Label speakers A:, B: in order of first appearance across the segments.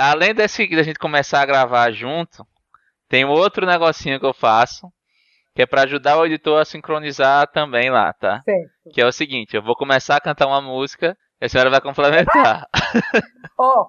A: além desse da gente começar a gravar junto, tem outro negocinho que eu faço, que é para ajudar o editor a sincronizar também lá, tá?
B: Certo.
A: Que é o seguinte, eu vou começar a cantar uma música e a senhora vai complementar.
B: Ó,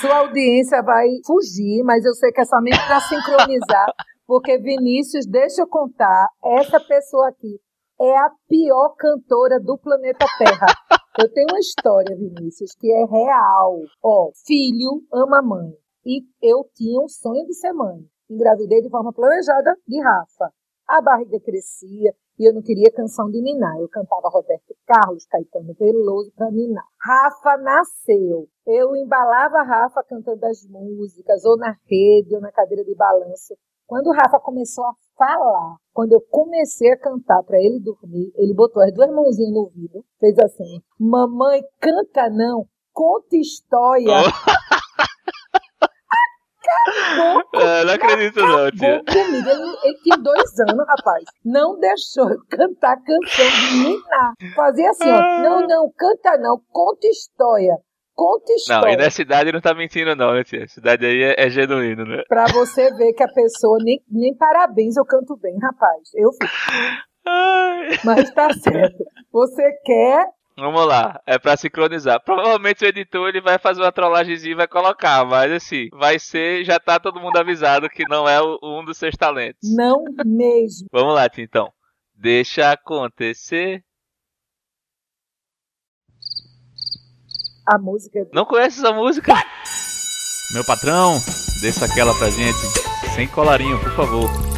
B: sua audiência vai fugir, mas eu sei que é somente para sincronizar, porque Vinícius, deixa eu contar, essa pessoa aqui é a pior cantora do planeta Terra. Eu tenho uma história, Vinícius, que é real. Ó, filho ama mãe. E eu tinha um sonho de ser mãe. Engravidei de forma planejada de Rafa. A barriga crescia e eu não queria canção de ninar. Eu cantava Roberto Carlos, Caetano Veloso para ninar. Rafa nasceu. Eu embalava Rafa cantando as músicas, ou na rede, ou na cadeira de balanço. Quando o Rafa começou a falar, quando eu comecei a cantar para ele dormir, ele botou as duas mãozinhas no ouvido, fez assim: Mamãe, canta não, conta história. Oh.
A: acabou é, não acredito não, tia.
B: comigo. Ele, ele tinha dois anos, rapaz. Não deixou eu cantar canção de Nina. Fazia assim, ó. Ah. Não, não, canta não. Conta história. Conta história.
A: Não, e nessa cidade não tá mentindo não, né, tia? A cidade aí é, é genuíno, né?
B: Pra você ver que a pessoa, nem, nem parabéns eu canto bem, rapaz. Eu fico. Ai. Mas tá certo. Você quer
A: Vamos lá, é para sincronizar. Provavelmente o editor ele vai fazer uma trollagemzinha e vai colocar, mas assim, vai ser, já tá todo mundo avisado que não é um dos seus talentos.
B: Não mesmo.
A: Vamos lá, então. Deixa acontecer.
B: A música.
A: Não conhece essa música? Meu patrão, deixa aquela pra gente. Sem colarinho, por favor.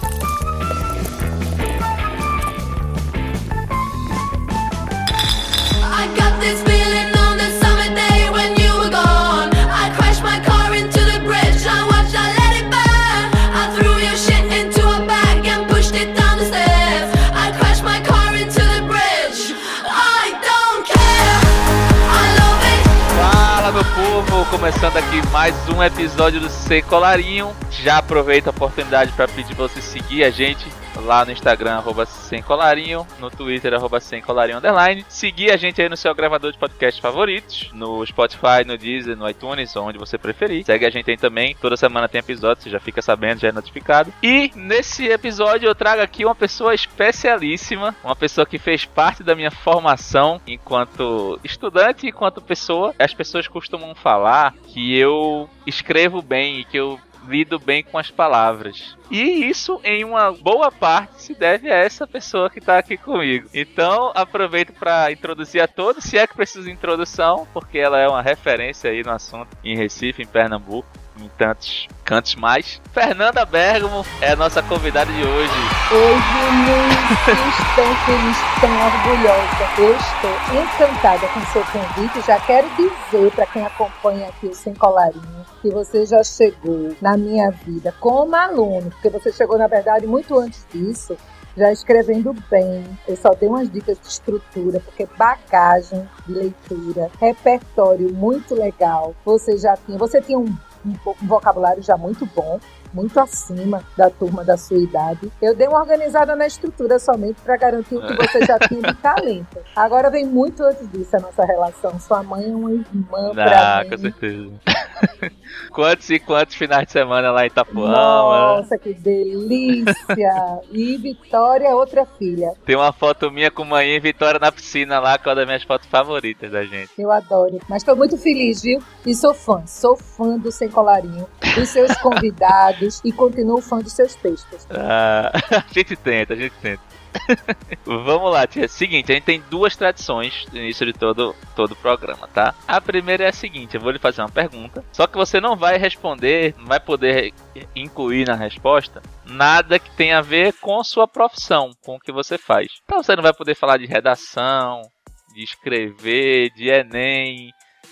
A: Começando aqui mais um episódio do Sem Colarinho. Já aproveita a oportunidade para pedir você seguir a gente lá no Instagram, arroba sem colarinho, no Twitter, arroba sem colarinho underline. Seguir a gente aí no seu gravador de podcast favoritos, no Spotify, no Deezer, no iTunes, onde você preferir. Segue a gente aí também, toda semana tem episódio, você já fica sabendo, já é notificado. E nesse episódio eu trago aqui uma pessoa especialíssima, uma pessoa que fez parte da minha formação enquanto estudante e enquanto pessoa. As pessoas costumam falar que eu escrevo bem e que eu lido bem com as palavras. E isso, em uma boa parte, se deve a essa pessoa que está aqui comigo. Então, aproveito para introduzir a todos, se é que precisa de introdução, porque ela é uma referência aí no assunto em Recife, em Pernambuco em tantos cantos mais. Fernanda Bergamo é a nossa convidada de hoje.
B: Oi, Vinícius, tão feliz, tão orgulhosa. Eu estou encantada com o seu convite. Já quero dizer para quem acompanha aqui o Sem Colarinho que você já chegou na minha vida como aluno, porque você chegou, na verdade, muito antes disso já escrevendo bem. Eu só dei umas dicas de estrutura, porque bagagem de leitura, repertório muito legal. Você já tinha, você tinha um um, vocabulário já muito bom, muito acima da turma da sua idade. Eu dei uma organizada na estrutura somente para garantir o que você já tinha de talento. Agora vem muito antes disso a nossa relação. Sua mãe é uma irmã
A: ah, mim. com certeza. quantos e quantos finais de semana lá em Itapuã?
B: Nossa, que delícia! e Vitória, outra filha.
A: Tem uma foto minha com mãe e Vitória na piscina lá, que é uma das minhas fotos favoritas da gente.
B: Eu adoro. Mas estou muito feliz, viu? E sou fã. Sou fã do Sem Colarinho, dos seus convidados e continuo fã dos seus textos.
A: Ah, a gente tenta, a gente tenta. Vamos lá, tia. Seguinte, a gente tem duas tradições no início de todo, todo o programa, tá? A primeira é a seguinte: eu vou lhe fazer uma pergunta, só que você não vai responder, não vai poder incluir na resposta nada que tenha a ver com sua profissão, com o que você faz. Então você não vai poder falar de redação, de escrever, de Enem,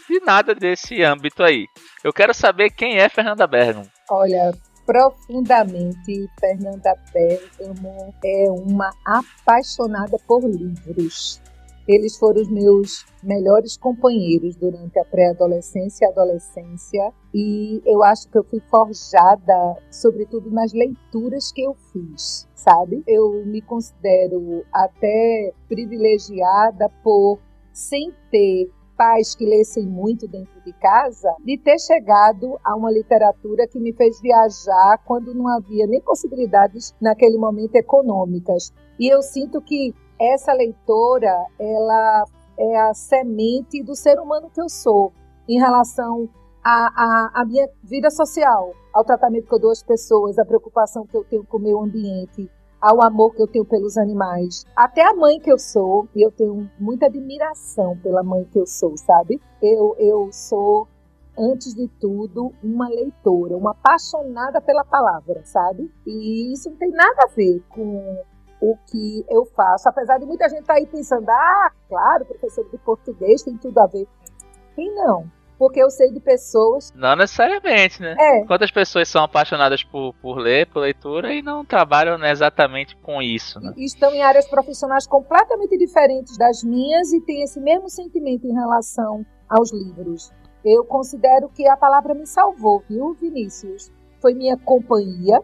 A: de nada desse âmbito aí. Eu quero saber quem é Fernanda Bergamo.
B: Olha, profundamente. Fernanda Bergamo é uma apaixonada por livros. Eles foram os meus melhores companheiros durante a pré-adolescência e adolescência, e eu acho que eu fui forjada, sobretudo nas leituras que eu fiz, sabe? Eu me considero até privilegiada por, sem ter pais que lessem muito dentro de casa, de ter chegado a uma literatura que me fez viajar quando não havia nem possibilidades naquele momento econômicas. E eu sinto que essa leitora, ela é a semente do ser humano que eu sou em relação à, à, à minha vida social, ao tratamento que eu dou às pessoas, à preocupação que eu tenho com o meio ambiente, ao amor que eu tenho pelos animais. Até a mãe que eu sou, e eu tenho muita admiração pela mãe que eu sou, sabe? Eu, eu sou, antes de tudo, uma leitora, uma apaixonada pela palavra, sabe? E isso não tem nada a ver com o que eu faço. Apesar de muita gente estar tá aí pensando, ah, claro, professor de português tem tudo a ver. E não. Porque eu sei de pessoas.
A: Não necessariamente, né?
B: É.
A: Quantas pessoas são apaixonadas por, por ler, por leitura e não trabalham né, exatamente com isso, né?
B: Estão em áreas profissionais completamente diferentes das minhas e têm esse mesmo sentimento em relação aos livros. Eu considero que a palavra me salvou, viu, Vinícius? Foi minha companhia,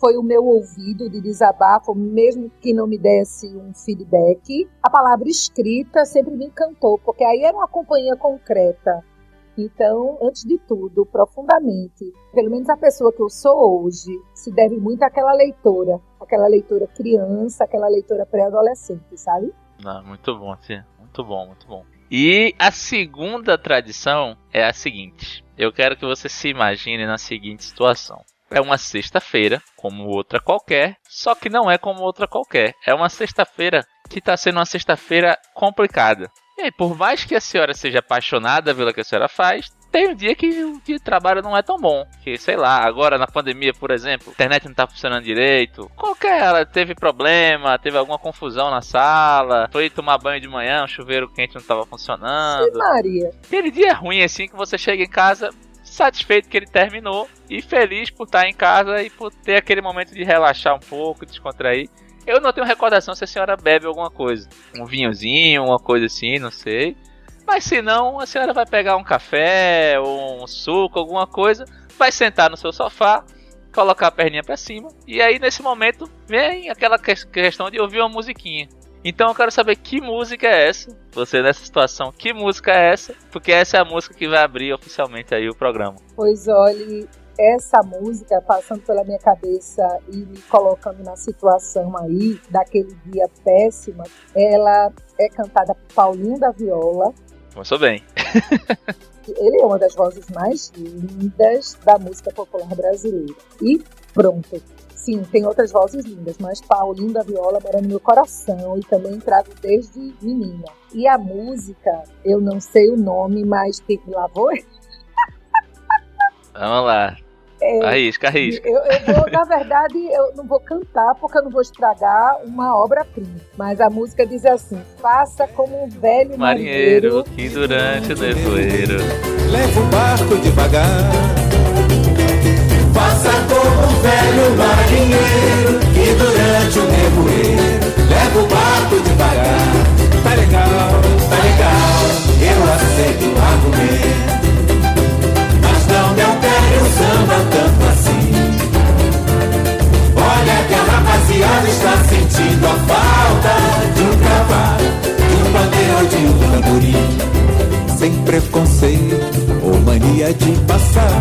B: foi o meu ouvido de desabafo, mesmo que não me desse um feedback. A palavra escrita sempre me encantou, porque aí era uma companhia concreta. Então, antes de tudo, profundamente, pelo menos a pessoa que eu sou hoje, se deve muito àquela leitora, aquela leitora criança, aquela leitora pré-adolescente, sabe?
A: Não, muito bom, sim. Muito bom, muito bom. E a segunda tradição é a seguinte: eu quero que você se imagine na seguinte situação. É uma sexta-feira, como outra qualquer, só que não é como outra qualquer. É uma sexta-feira que está sendo uma sexta-feira complicada. E aí, por mais que a senhora seja apaixonada pelo que a senhora faz, tem um dia que o dia de trabalho não é tão bom. Que, sei lá, agora na pandemia, por exemplo, a internet não tá funcionando direito. Qualquer ela teve problema, teve alguma confusão na sala, foi tomar banho de manhã, o chuveiro quente não tava funcionando. Sim,
B: Maria.
A: Aquele dia é ruim assim que você chega em casa, satisfeito que ele terminou e feliz por estar em casa e por ter aquele momento de relaxar um pouco, descontrair. Eu não tenho recordação se a senhora bebe alguma coisa, um vinhozinho, uma coisa assim, não sei. Mas se não, a senhora vai pegar um café um suco, alguma coisa, vai sentar no seu sofá, colocar a perninha para cima e aí nesse momento vem aquela questão de ouvir uma musiquinha. Então eu quero saber que música é essa. Você nessa situação, que música é essa? Porque essa é a música que vai abrir oficialmente aí o programa.
B: Pois olhe, essa música passando pela minha cabeça e me colocando na situação aí daquele dia péssima, ela é cantada por Paulinho da Viola.
A: Começou bem.
B: Ele é uma das vozes mais lindas da música popular brasileira. E pronto. Sim, tem outras vozes lindas, mas Paulinho da Viola mora no meu coração e também trago desde menina. E a música, eu não sei o nome, mas tem lá vou.
A: Vamos lá. É, arrisca, arrisca.
B: Eu, eu vou, na verdade, eu não vou cantar porque eu não vou estragar uma obra-prima. Mas a música diz assim: Faça como um velho marinheiro, marinheiro
A: que durante o nevoeiro
C: leva o barco devagar Faça como um velho marinheiro que durante o nevoeiro leva o barco devagar. Tá legal, tá legal, eu aceito o argumento. Tanto assim. Olha que a rapaziada está sentindo a falta de um cavalo, de um bandeiro ou de um tamborim sem preconceito ou mania de passar,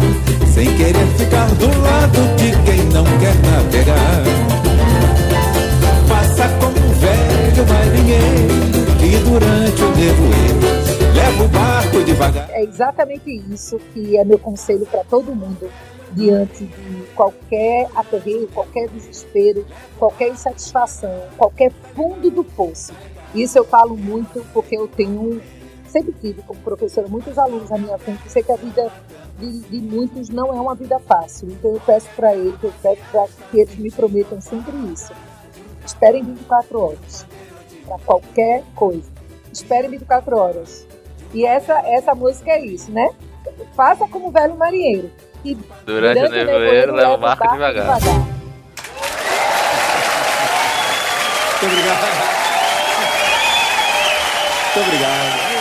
C: sem querer ficar do lado de quem não quer navegar. Faça como um velho marinheiro que durante o nevoeiro leva o barco devagar.
B: É exatamente isso que é meu conselho para todo mundo diante de qualquer aperreio, qualquer desespero, qualquer insatisfação, qualquer fundo do poço. Isso eu falo muito porque eu tenho sempre tive como professora muitos alunos à minha frente, sei que a vida de, de muitos não é uma vida fácil. Então eu peço para eles, eu peço para que eles me prometam sempre isso. Esperem 24 horas para qualquer coisa. Esperem 24 horas. E essa, essa música é isso, né? Faça como o velho marinheiro.
A: E durante, durante o nevoeiro, leva o barco, barco devagar. devagar.
C: Muito obrigado. Muito obrigado.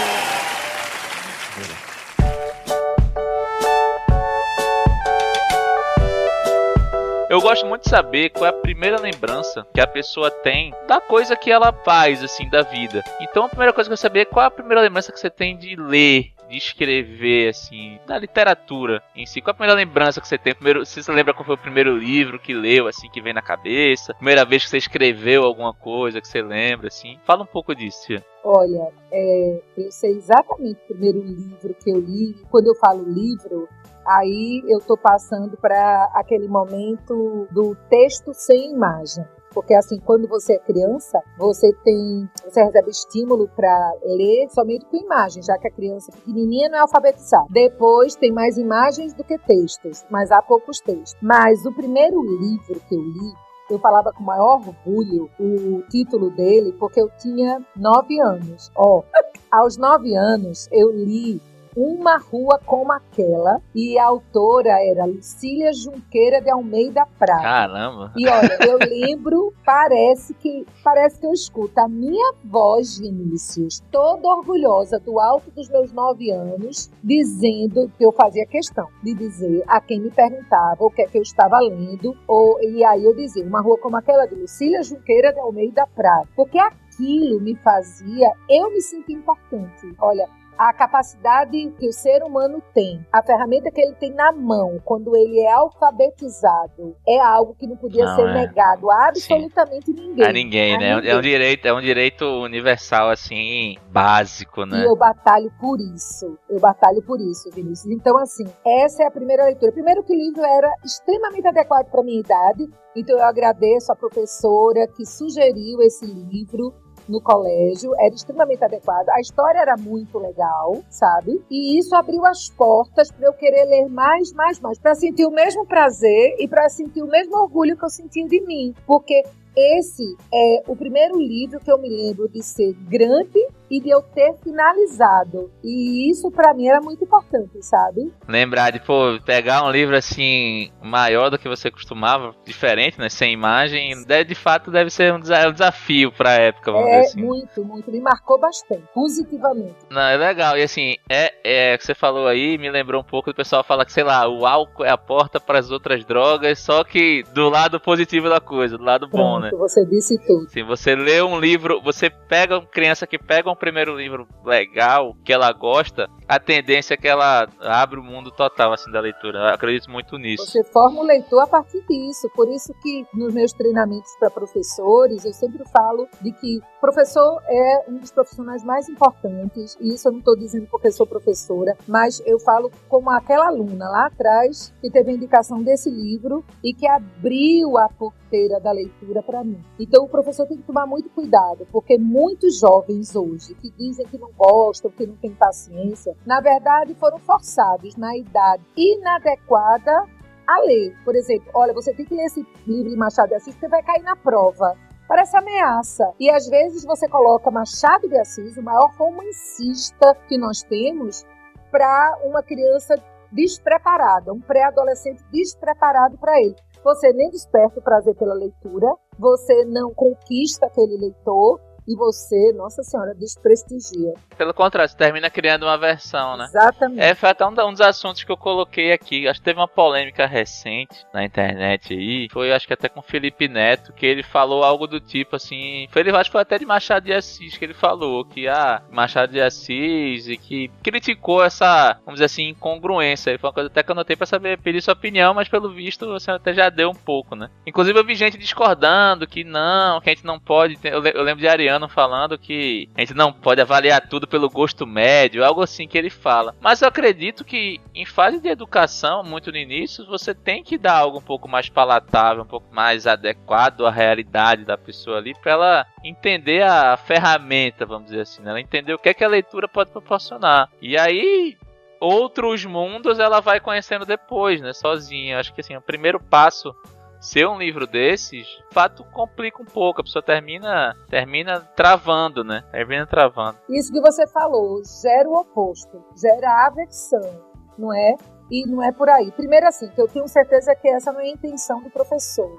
A: Eu Eu gosto muito de saber qual é a primeira lembrança que a pessoa tem da coisa que ela faz, assim, da vida. Então a primeira coisa que eu saber é qual é a primeira lembrança que você tem de ler, de escrever, assim, da literatura em si. Qual a primeira lembrança que você tem? Primeiro, se você lembra qual foi o primeiro livro que leu, assim, que vem na cabeça? Primeira vez que você escreveu alguma coisa que você lembra, assim? Fala um pouco disso, Tia.
B: Olha, é, eu sei exatamente o primeiro livro que eu li. Quando eu falo livro, aí eu estou passando para aquele momento do texto sem imagem. Porque assim, quando você é criança, você tem, você recebe estímulo para ler somente com imagem, já que a criança pequenininha não é alfabetizada. Depois tem mais imagens do que textos, mas há poucos textos. Mas o primeiro livro que eu li eu falava com maior orgulho o título dele, porque eu tinha nove anos. Ó, oh, aos nove anos eu li uma Rua Como Aquela, e a autora era Lucília Junqueira de Almeida Prata.
A: Caramba!
B: E olha, eu lembro, parece que parece que eu escuto a minha voz, Vinícius, toda orgulhosa do alto dos meus nove anos, dizendo que eu fazia questão de dizer a quem me perguntava o que é que eu estava lendo, ou, e aí eu dizia, uma rua como aquela de Lucília Junqueira de Almeida Prata. Porque aquilo me fazia eu me sentir importante. Olha, a capacidade que o ser humano tem, a ferramenta que ele tem na mão quando ele é alfabetizado, é algo que não podia não, ser é. negado a absolutamente Sim. ninguém.
A: A ninguém, a né? Ninguém. É um direito, é um direito universal assim, básico, né?
B: E eu batalho por isso. Eu batalho por isso, Vinícius. Então assim, essa é a primeira leitura. Primeiro que o livro era extremamente adequado para minha idade, então eu agradeço a professora que sugeriu esse livro no colégio, era extremamente adequada. A história era muito legal, sabe? E isso abriu as portas para eu querer ler mais, mais, mais, para sentir o mesmo prazer e para sentir o mesmo orgulho que eu sentia de mim, porque esse é o primeiro livro que eu me lembro de ser grande e de eu ter finalizado. E isso para mim era muito importante, sabe?
A: Lembrar de pô, pegar um livro assim maior do que você costumava, diferente, né, sem imagem, de fato deve ser um desafio para a época, vamos
B: é,
A: dizer assim.
B: muito, muito, me marcou bastante, positivamente.
A: Não, é legal. E assim, é, é que você falou aí, me lembrou um pouco do pessoal fala que sei lá, o álcool é a porta para as outras drogas, só que do lado positivo da coisa, do lado Pronto, bom, né?
B: Você disse tudo.
A: Se você lê um livro, você pega uma criança que pega um primeiro livro legal, que ela gosta, a tendência é que ela abre o mundo total assim da leitura. Eu acredito muito nisso.
B: Você forma o leitor a partir disso. Por isso que nos meus treinamentos para professores, eu sempre falo de que professor é um dos profissionais mais importantes. E isso eu não estou dizendo porque sou professora, mas eu falo como aquela aluna lá atrás que teve a indicação desse livro e que abriu a porteira da leitura para mim. Então o professor tem que tomar muito cuidado, porque muitos jovens hoje que dizem que não gostam, que não têm paciência, na verdade foram forçados na idade inadequada a ler. Por exemplo, olha, você tem que ler esse livro de Machado de Assis porque vai cair na prova. Parece ameaça. E às vezes você coloca Machado de Assis, o maior romancista que nós temos, para uma criança despreparada, um pré-adolescente despreparado para ele. Você nem desperta o prazer pela leitura, você não conquista aquele leitor, e você, nossa senhora, desprestigia.
A: Pelo contrário, você termina criando uma versão, né?
B: Exatamente.
A: É, foi até um, um, dos assuntos que eu coloquei aqui. Acho que teve uma polêmica recente na internet aí. Foi, acho que até com o Felipe Neto, que ele falou algo do tipo assim. Foi, ele acho que foi até de Machado de Assis que ele falou que, ah, Machado de Assis e que criticou essa, vamos dizer assim, incongruência. Foi uma coisa até que eu notei pra saber, pedir sua opinião, mas pelo visto você até já deu um pouco, né? Inclusive eu vi gente discordando que não, que a gente não pode. Ter... Eu lembro de Ariano falando que a gente não pode avaliar tudo pelo gosto médio, algo assim que ele fala. Mas eu acredito que em fase de educação, muito no início, você tem que dar algo um pouco mais palatável, um pouco mais adequado à realidade da pessoa ali, para ela entender a ferramenta, vamos dizer assim, né? ela entender o que é que a leitura pode proporcionar. E aí outros mundos ela vai conhecendo depois, né, sozinha. Acho que assim, o primeiro passo ser um livro desses, de fato complica um pouco. A pessoa termina, termina travando, né? Termina travando.
B: Isso que você falou, gera o oposto, gera aversão, não é? E não é por aí. Primeiro assim, que eu tenho certeza que essa não é a intenção do professor.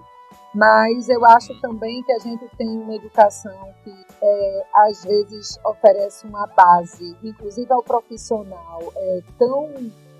B: Mas eu acho também que a gente tem uma educação que é, às vezes oferece uma base, inclusive ao profissional, é, tão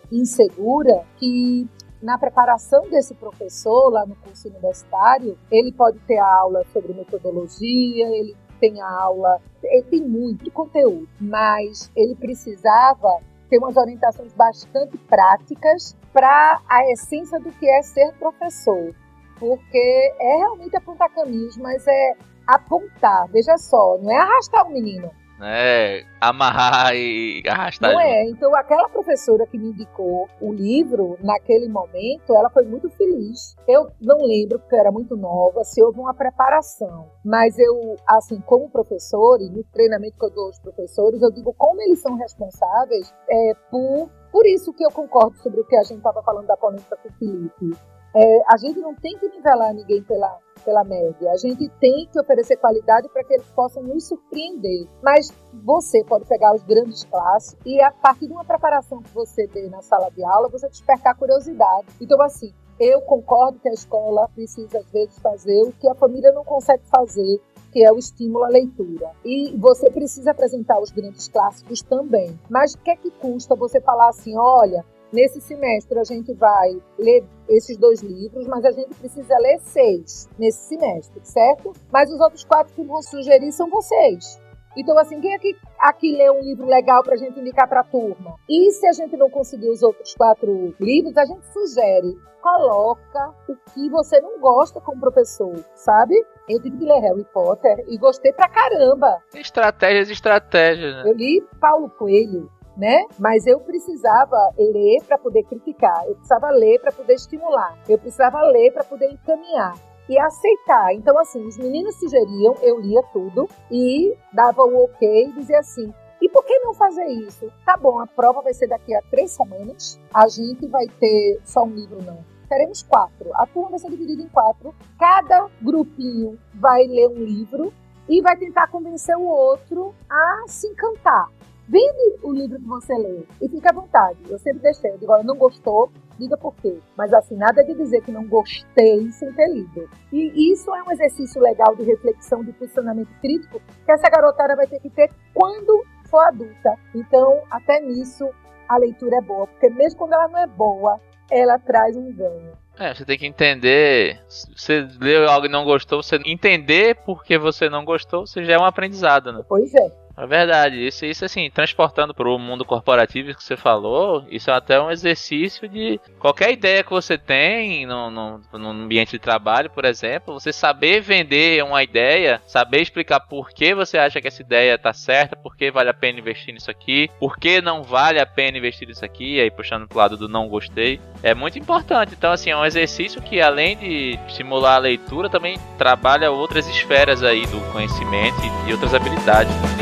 B: insegura que na preparação desse professor lá no curso universitário, ele pode ter aula sobre metodologia, ele tem aula, ele tem muito conteúdo, mas ele precisava ter umas orientações bastante práticas para a essência do que é ser professor. Porque é realmente apontar caminhos, mas é apontar. Veja só, não é arrastar o menino,
A: né, amarrar e arrastar.
B: Não é. Então, aquela professora que me indicou o livro, naquele momento, ela foi muito feliz. Eu não lembro, porque eu era muito nova, se houve uma preparação. Mas eu, assim, como professor, e no treinamento que eu dou aos professores, eu digo como eles são responsáveis é, por. Por isso que eu concordo sobre o que a gente estava falando da polêmica com o Felipe. É, a gente não tem que nivelar ninguém pela, pela média. A gente tem que oferecer qualidade para que eles possam nos surpreender. Mas você pode pegar os grandes classes e, a partir de uma preparação que você tem na sala de aula, você despertar curiosidade. Então, assim, eu concordo que a escola precisa, às vezes, fazer o que a família não consegue fazer, que é o estímulo à leitura. E você precisa apresentar os grandes clássicos também. Mas o que é que custa você falar assim, olha, Nesse semestre a gente vai ler esses dois livros, mas a gente precisa ler seis nesse semestre, certo? Mas os outros quatro que vão sugerir são vocês. Então, assim, quem aqui, aqui lê um livro legal para a gente indicar para a turma? E se a gente não conseguir os outros quatro livros, a gente sugere, coloca o que você não gosta como professor, sabe? Eu tive que ler Harry Potter e gostei pra caramba.
A: Estratégias, estratégias, né?
B: Eu li Paulo Coelho, né? Mas eu precisava ler para poder criticar, eu precisava ler para poder estimular, eu precisava ler para poder encaminhar e aceitar. Então, assim, os meninos sugeriam, eu lia tudo e dava o ok e dizia assim: e por que não fazer isso? Tá bom, a prova vai ser daqui a três semanas, a gente vai ter só um livro, não. Teremos quatro. A turma vai ser dividida em quatro. Cada grupinho vai ler um livro e vai tentar convencer o outro a se encantar. Vende o livro que você lê e fica à vontade. Eu sempre deixei. Eu digo, olha, não gostou, diga por quê. Mas assim, nada de dizer que não gostei sem ter lido. E isso é um exercício legal de reflexão, de posicionamento crítico, que essa garotada vai ter que ter quando for adulta. Então, até nisso, a leitura é boa. Porque mesmo quando ela não é boa, ela traz um ganho.
A: É, você tem que entender. Se você leu algo e não gostou, você entender por que você não gostou, você já é um aprendizado, né?
B: Pois é.
A: É verdade, isso, isso assim, transportando para o mundo corporativo que você falou, isso é até um exercício de qualquer ideia que você tem no, no, no, ambiente de trabalho, por exemplo, você saber vender uma ideia, saber explicar por que você acha que essa ideia está certa, por que vale a pena investir nisso aqui, por que não vale a pena investir nisso aqui, aí puxando pro lado do não gostei, é muito importante. Então, assim, é um exercício que além de estimular a leitura, também trabalha outras esferas aí do conhecimento e outras habilidades.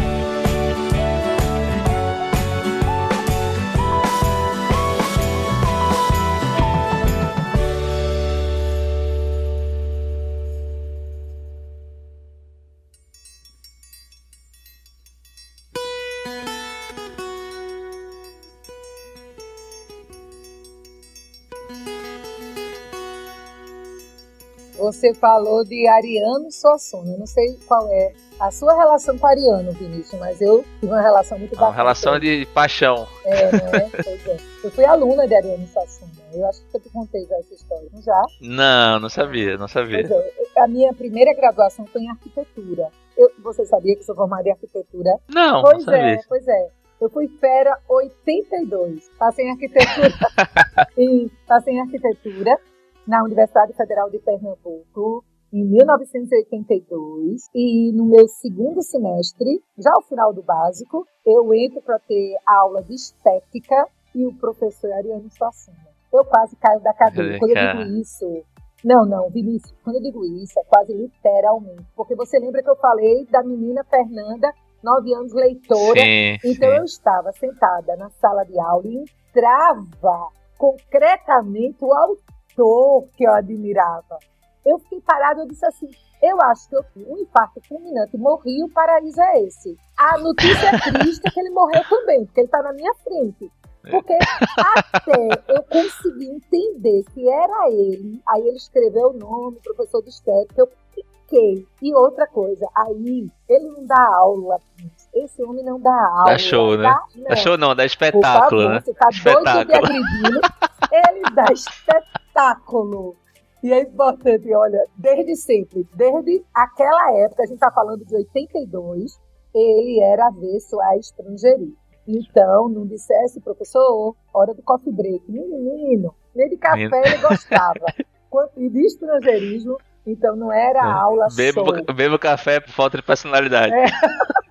B: Você falou de Ariano Suassuna. Eu não sei qual é a sua relação com Ariano, Vinícius, mas eu tive uma relação muito bacana.
A: Uma relação de paixão.
B: É, né? Pois é. Eu fui aluna de Ariano Suassuna. Eu acho que eu te contei já essa história, não já?
A: Não, não sabia, não sabia.
B: É, a minha primeira graduação foi em arquitetura. Eu, você sabia que sou formada em arquitetura?
A: Não,
B: pois
A: não sabia.
B: é, pois é. Eu fui fera 82. Passei em arquitetura. e passei em arquitetura na Universidade Federal de Pernambuco em 1982 e no meu segundo semestre, já ao final do básico, eu entro para ter aula de estética e o professor Ariano Suassuna. Eu quase caio da cadeira. Quando eu digo isso, não, não, Vinícius, quando eu digo isso, é quase literalmente. Porque você lembra que eu falei da menina Fernanda, nove anos, leitora.
A: Sim,
B: então
A: sim.
B: eu estava sentada na sala de aula e entrava concretamente o ator que eu admirava. Eu fiquei parada, eu disse assim, eu acho que eu um infarto fulminante, morri, o paraíso é esse. A notícia triste é que ele morreu também, porque ele está na minha frente. Porque até eu consegui entender que era ele, aí ele escreveu o nome, professor de estética, eu fiquei. E outra coisa, aí ele não dá aula, esse homem não dá aula.
A: Dá show, né?
B: Dá,
A: Dá show não, dá espetáculo,
B: favor,
A: né?
B: Você tá doido de
A: Espetáculo.
B: agredindo. Ele dá espetáculo. E é importante, olha, desde sempre, desde aquela época, a gente está falando de 82, ele era avesso a estrangeirismo. Então, não dissesse, professor, hora do coffee break. Menino, nem de café ele gostava. E de estrangeirismo, então não era é. aula
A: bebo,
B: show.
A: Bebo café por falta de personalidade.
B: É.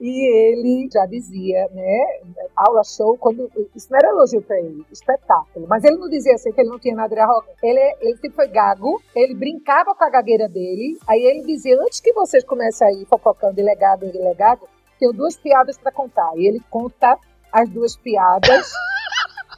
B: E ele já dizia, né, aula show, quando isso não era elogio para ele, espetáculo. Mas ele não dizia assim que ele não tinha nada de arrogante. Ele, ele sempre foi gago, ele brincava com a gagueira dele, aí ele dizia, antes que vocês comecem aí fofocando de legado em legado, tenho duas piadas para contar. E ele conta as duas piadas.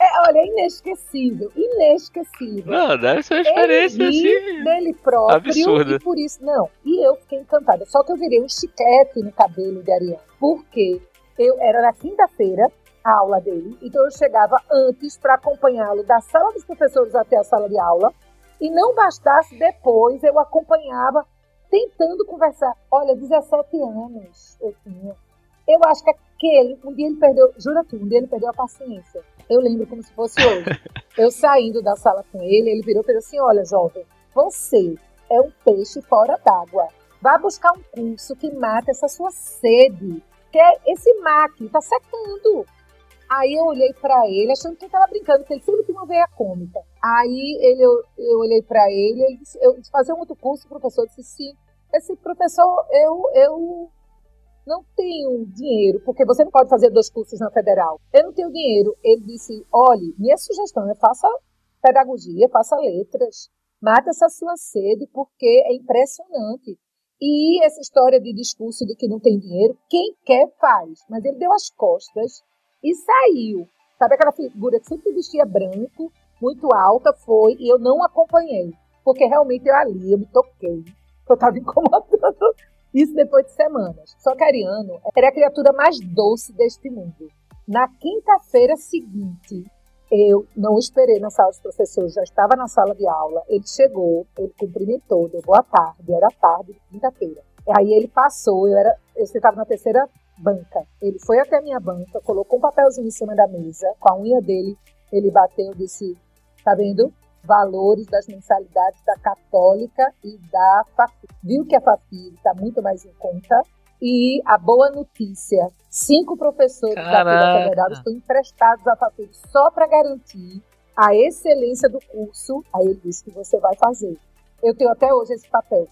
B: É, olha, é inesquecível, inesquecível.
A: Não, deve ser uma experiência
B: ele
A: assim.
B: dele próprio
A: absurda.
B: e por isso não. E eu fiquei encantada. Só que eu virei um chiclete no cabelo de Ariane, porque eu era na quinta-feira a aula dele, então eu chegava antes para acompanhá-lo da sala dos professores até a sala de aula. E não bastasse depois, eu acompanhava tentando conversar. Olha, 17 anos eu tinha. Eu acho que aquele, um dia ele perdeu, jura tu, um dia ele perdeu a paciência. Eu lembro como se fosse hoje. Eu saindo da sala com ele, ele virou e fez assim: Olha, jovem, você é um peixe fora d'água. Vá buscar um curso que mata essa sua sede. Que é esse mar aqui, tá secando. Aí eu olhei para ele, achando que ele tava brincando, porque ele sempre tinha uma veia cômica. Aí ele, eu, eu olhei para ele, ele disse, eu disse, fazer um outro curso, o professor disse, sim. Esse professor, eu, eu não tenho dinheiro, porque você não pode fazer dois cursos na federal. Eu não tenho dinheiro. Ele disse: olhe, minha sugestão é faça pedagogia, faça letras, mata essa sua sede, porque é impressionante. E essa história de discurso de que não tem dinheiro, quem quer faz. Mas ele deu as costas e saiu. Sabe aquela figura que sempre vestia branco, muito alta, foi, e eu não acompanhei. Porque realmente eu ali, eu me toquei. Eu estava incomodando isso depois de semanas. Só que Ariano era a criatura mais doce deste mundo. Na quinta-feira seguinte, eu não esperei na sala dos professores, já estava na sala de aula. Ele chegou, ele cumprimentou, deu boa tarde, era tarde, quinta-feira. Aí ele passou, eu era, eu estava na terceira banca. Ele foi até a minha banca, colocou um papelzinho em cima da mesa, com a unha dele, ele bateu, disse: "Tá vendo? Valores das mensalidades da Católica e da FAFI. Viu que a FAFI está muito mais em conta? E a boa notícia: cinco professores Caraca. da Federal estão emprestados à FAFI só para garantir a excelência do curso. Aí ele disse que você vai fazer. Eu tenho até hoje esse papel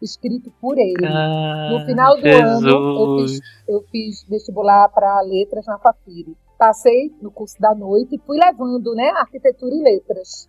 B: escrito por ele.
A: Ah,
B: no final do
A: Jesus.
B: ano, eu fiz, eu fiz vestibular para letras na FAFIRE. Passei no curso da noite e fui levando, né, arquitetura e letras.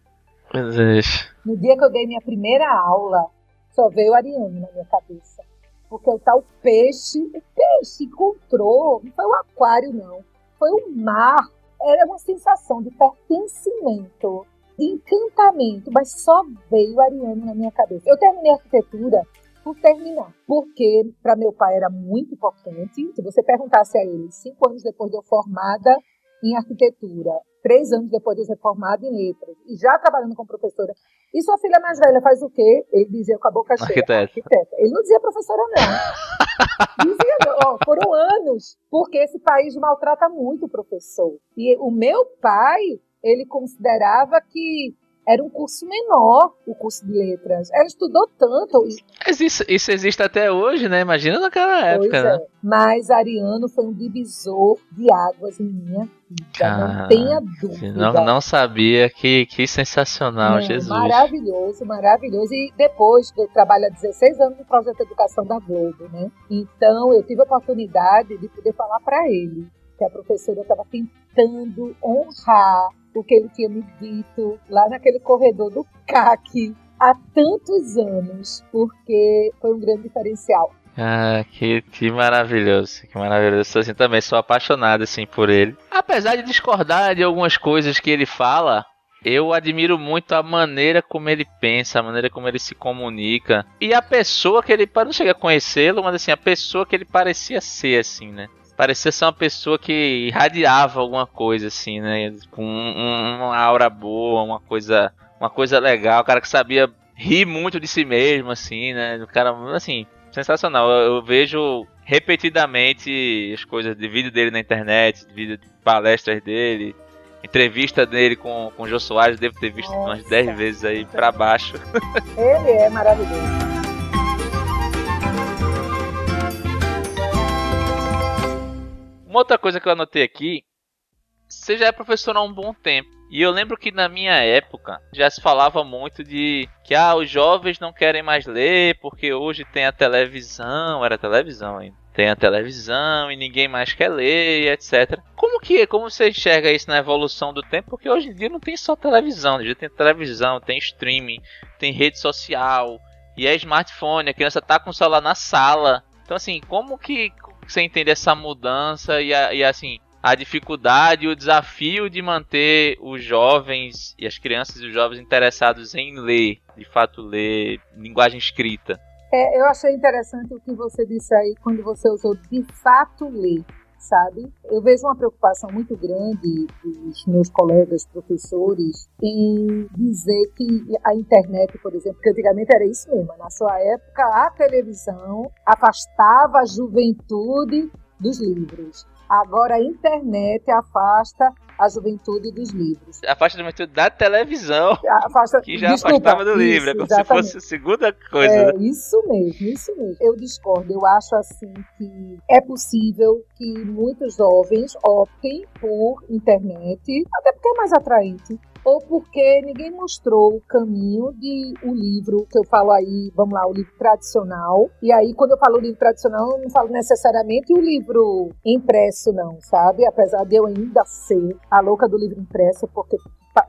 B: No dia que eu dei minha primeira aula, só veio Ariane na minha cabeça. Porque o tal peixe, o peixe encontrou, não foi o aquário, não. Foi o mar. Era uma sensação de pertencimento, de encantamento, mas só veio Ariane na minha cabeça. Eu terminei arquitetura por terminar, porque para meu pai era muito importante. Se você perguntasse a ele, cinco anos depois de eu formada em arquitetura, três anos depois de ser formado em letras, e já trabalhando como professora. E sua filha mais velha faz o quê? Ele dizia com a boca cheia.
A: Arquiteta.
B: Arquiteta. Ele não dizia professora, não. dizia, ó, foram anos, porque esse país maltrata muito o professor. E o meu pai, ele considerava que era um curso menor, o curso de letras. Ela estudou tanto.
A: Mas isso, isso existe até hoje, né? Imagina naquela época,
B: pois
A: né?
B: É. Mas Ariano foi um divisor de águas em minha vida, não tenha dúvida.
A: Não, não sabia, que, que sensacional, não, Jesus.
B: Maravilhoso, maravilhoso. E depois, eu trabalho há 16 anos no projeto educação da Globo, né? Então, eu tive a oportunidade de poder falar para ele que a professora estava tentando honrar o que ele tinha me dito lá naquele corredor do CAC há tantos anos, porque foi um grande diferencial.
A: Ah, que, que maravilhoso, que maravilhoso. Assim, também sou apaixonado assim por ele. Apesar de discordar de algumas coisas que ele fala, eu admiro muito a maneira como ele pensa, a maneira como ele se comunica e a pessoa que ele, não chegar a conhecê-lo, mas assim, a pessoa que ele parecia ser assim, né? Parecia ser uma pessoa que irradiava alguma coisa assim, né? Com um, uma aura boa, uma coisa, uma coisa legal, o cara que sabia rir muito de si mesmo, assim, né? O cara, assim, sensacional. Eu, eu vejo repetidamente as coisas de vídeo dele na internet, de vídeo de palestras dele. Entrevista dele com, com o Jô Soares, devo ter visto Nossa. umas 10 vezes aí pra baixo.
B: Ele é maravilhoso.
A: Uma outra coisa que eu anotei aqui, você já é professor há um bom tempo. E eu lembro que na minha época já se falava muito de que ah, os jovens não querem mais ler porque hoje tem a televisão, era televisão ainda. Tem a televisão e ninguém mais quer ler, etc. Como que como você enxerga isso na evolução do tempo? Porque hoje em dia não tem só televisão, já tem televisão, tem streaming, tem rede social e é smartphone, a criança tá com o celular na sala. Então assim, como que você entende essa mudança e, e assim, a dificuldade e o desafio de manter os jovens e as crianças e os jovens interessados em ler, de fato ler linguagem escrita.
B: É, eu achei interessante o que você disse aí quando você usou de fato ler, sabe? Eu vejo uma preocupação muito grande dos meus colegas professores em dizer que a internet, por exemplo, que antigamente era isso mesmo, na sua época a televisão afastava a juventude dos livros. Agora a internet afasta a juventude dos livros.
A: A juventude da televisão,
B: afasta,
A: que já desculpa, afastava do livro, isso, é como exatamente. se fosse a segunda coisa.
B: É, né? isso mesmo, isso mesmo. Eu discordo, eu acho assim que é possível que muitos jovens optem por internet, até porque é mais atraente ou porque ninguém mostrou o caminho de o um livro que eu falo aí, vamos lá, o livro tradicional. E aí, quando eu falo livro tradicional, eu não falo necessariamente o livro impresso, não, sabe? Apesar de eu ainda ser a louca do livro impresso, porque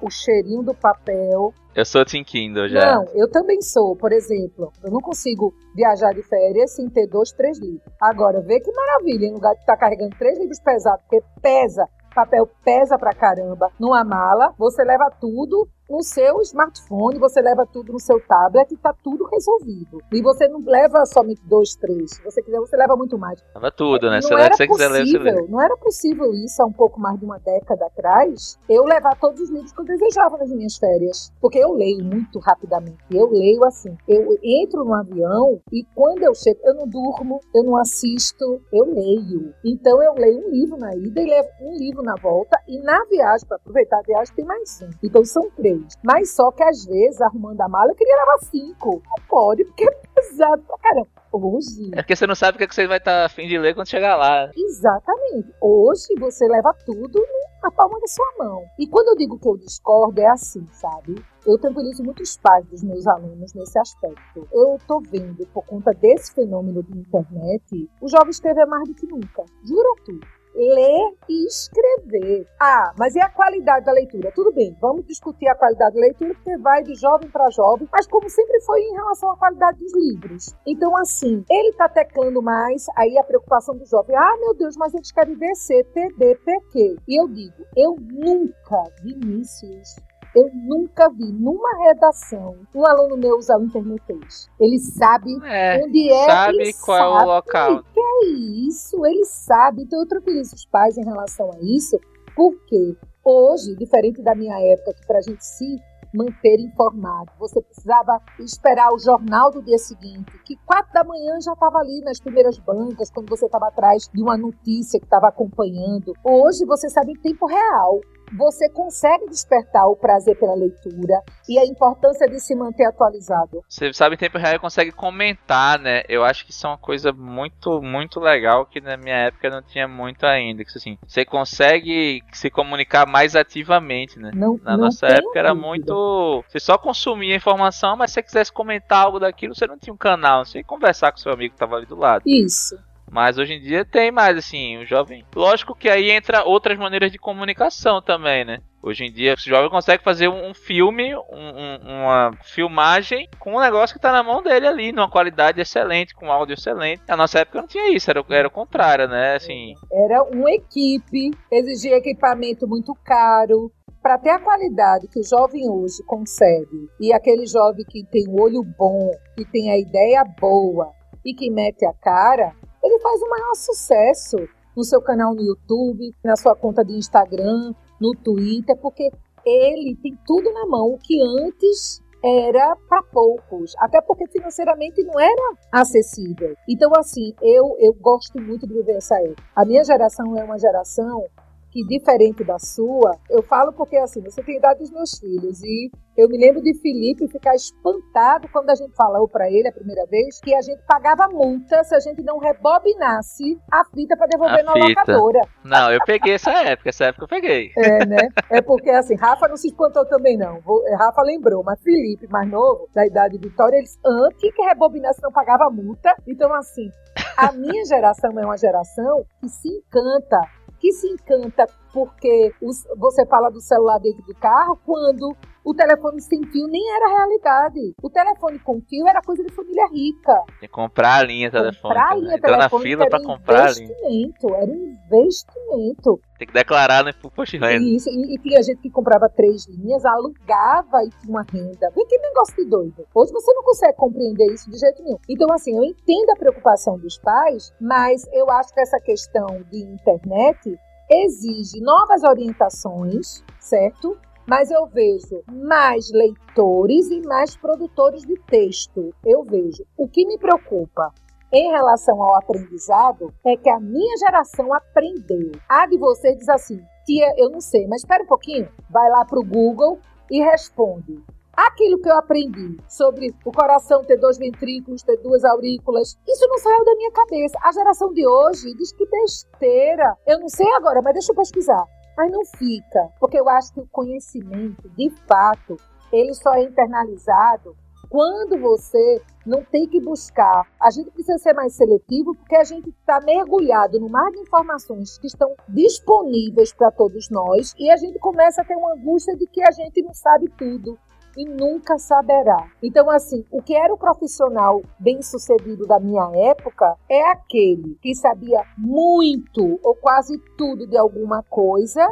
B: o cheirinho do papel.
A: Eu sou Tim Kindle já.
B: Não, eu também sou. Por exemplo, eu não consigo viajar de férias sem ter dois, três livros. Agora, vê que maravilha, em lugar de estar carregando três livros pesados, porque pesa papel pesa pra caramba numa mala, você leva tudo no seu smartphone, você leva tudo no seu tablet e tá tudo resolvido. E você não leva somente dois, três. Se você quiser, você leva muito mais.
A: Leva tudo, né?
B: Não se era você possível, quiser ler, você. Não era possível isso há um pouco mais de uma década atrás, eu levar todos os livros que eu desejava nas minhas férias. Porque eu leio muito rapidamente. Eu leio assim. Eu entro no avião e quando eu chego, eu não durmo, eu não assisto, eu leio. Então eu leio um livro na ida e levo um livro na volta. E na viagem, para aproveitar a viagem, tem mais um. Então são três. Mas só que às vezes, arrumando a mala, eu queria levar cinco. Não pode, porque é pesado pra caramba. Hoje.
A: É porque você não sabe o que, é que você vai estar tá afim de ler quando chegar lá.
B: Exatamente. Hoje você leva tudo na palma da sua mão. E quando eu digo que eu discordo, é assim, sabe? Eu tranquilizo muitos pais dos meus alunos nesse aspecto. Eu tô vendo, por conta desse fenômeno de internet, o jovem escrever mais do que nunca. Jura tu ler e escrever. Ah, mas e a qualidade da leitura? Tudo bem, vamos discutir a qualidade da leitura, porque vai de jovem para jovem, mas como sempre foi em relação à qualidade dos livros. Então, assim, ele está teclando mais, aí a preocupação do jovem, ah, meu Deus, mas eles querem descer TDPQ. E eu digo, eu nunca, Vinícius, eu nunca vi numa redação um aluno meu usar o Internetês. Ele sabe é, onde é.
A: Sabe qual sabe é o local.
B: Que é isso, ele sabe. Então eu tranquilizo os pais em relação a isso, porque hoje, diferente da minha época, que para a gente se manter informado. Você precisava esperar o jornal do dia seguinte, que quatro da manhã já estava ali nas primeiras bancas, quando você estava atrás de uma notícia que estava acompanhando. Hoje você sabe em tempo real você consegue despertar o prazer pela leitura e a importância de se manter atualizado.
A: Você sabe em tempo real consegue comentar, né? Eu acho que isso é uma coisa muito, muito legal que na minha época não tinha muito ainda. Que, assim, você consegue se comunicar mais ativamente, né?
B: Não,
A: na
B: não
A: nossa época era muito. Você só consumia informação, mas se você quisesse comentar algo daquilo, você não tinha um canal, você ia conversar com seu amigo que estava ali do lado.
B: Isso.
A: Mas hoje em dia tem mais, assim, o jovem. Lógico que aí entra outras maneiras de comunicação também, né? Hoje em dia, o jovem consegue fazer um, filme, um, um, uma filmagem com um negócio que tá na mão dele ali, numa qualidade excelente, com áudio excelente. Na nossa época não tinha isso, era, era o contrário, né? Assim...
B: Era uma equipe, exigia equipamento muito caro, para ter a qualidade que o jovem hoje consegue, e aquele jovem que tem o olho bom, que tem a ideia boa e que mete a cara, ele faz o maior sucesso no seu canal no YouTube, na sua conta de Instagram, no Twitter, porque ele tem tudo na mão, o que antes era para poucos, até porque financeiramente não era acessível. Então, assim, eu, eu gosto muito de viver. A minha geração é uma geração que diferente da sua, eu falo porque assim, você tem idade dos meus filhos e eu me lembro de Felipe ficar espantado quando a gente falou para ele a primeira vez que a gente pagava multa se a gente não rebobinasse a fita para devolver a na fita. locadora.
A: Não, eu peguei essa época, essa época eu peguei.
B: É, né? É porque assim, Rafa não se espantou também não. Rafa lembrou, mas Felipe, mais novo, da idade de Vitória, eles antes que rebobinasse não pagava multa. Então assim, a minha geração é uma geração que se encanta que se encanta porque os, você fala do celular dentro do carro quando o telefone sem fio nem era realidade. O telefone com fio era coisa de família rica.
A: Tem que comprar a linha telefônica.
B: Comprar a linha
A: né? na fila para comprar a linha.
B: Era um investimento.
A: Tem que declarar de renda.
B: Isso, e, e, tinha gente que comprava três linhas, alugava e tinha uma renda. Vê que negócio de doido. Hoje você não consegue compreender isso de jeito nenhum. Então, assim, eu entendo a preocupação dos pais, mas eu acho que essa questão de internet exige novas orientações, certo? Mas eu vejo mais leitores e mais produtores de texto. Eu vejo. O que me preocupa em relação ao aprendizado é que a minha geração aprendeu. A de você diz assim, tia, eu não sei, mas espera um pouquinho. Vai lá para o Google e responde. Aquilo que eu aprendi sobre o coração ter dois ventrículos, ter duas aurículas, isso não saiu da minha cabeça. A geração de hoje diz que besteira. Eu não sei agora, mas deixa eu pesquisar. Mas não fica, porque eu acho que o conhecimento, de fato, ele só é internalizado quando você não tem que buscar. A gente precisa ser mais seletivo porque a gente está mergulhado no mar de informações que estão disponíveis para todos nós e a gente começa a ter uma angústia de que a gente não sabe tudo e nunca saberá. Então, assim, o que era o profissional bem-sucedido da minha época é aquele que sabia muito ou quase tudo de alguma coisa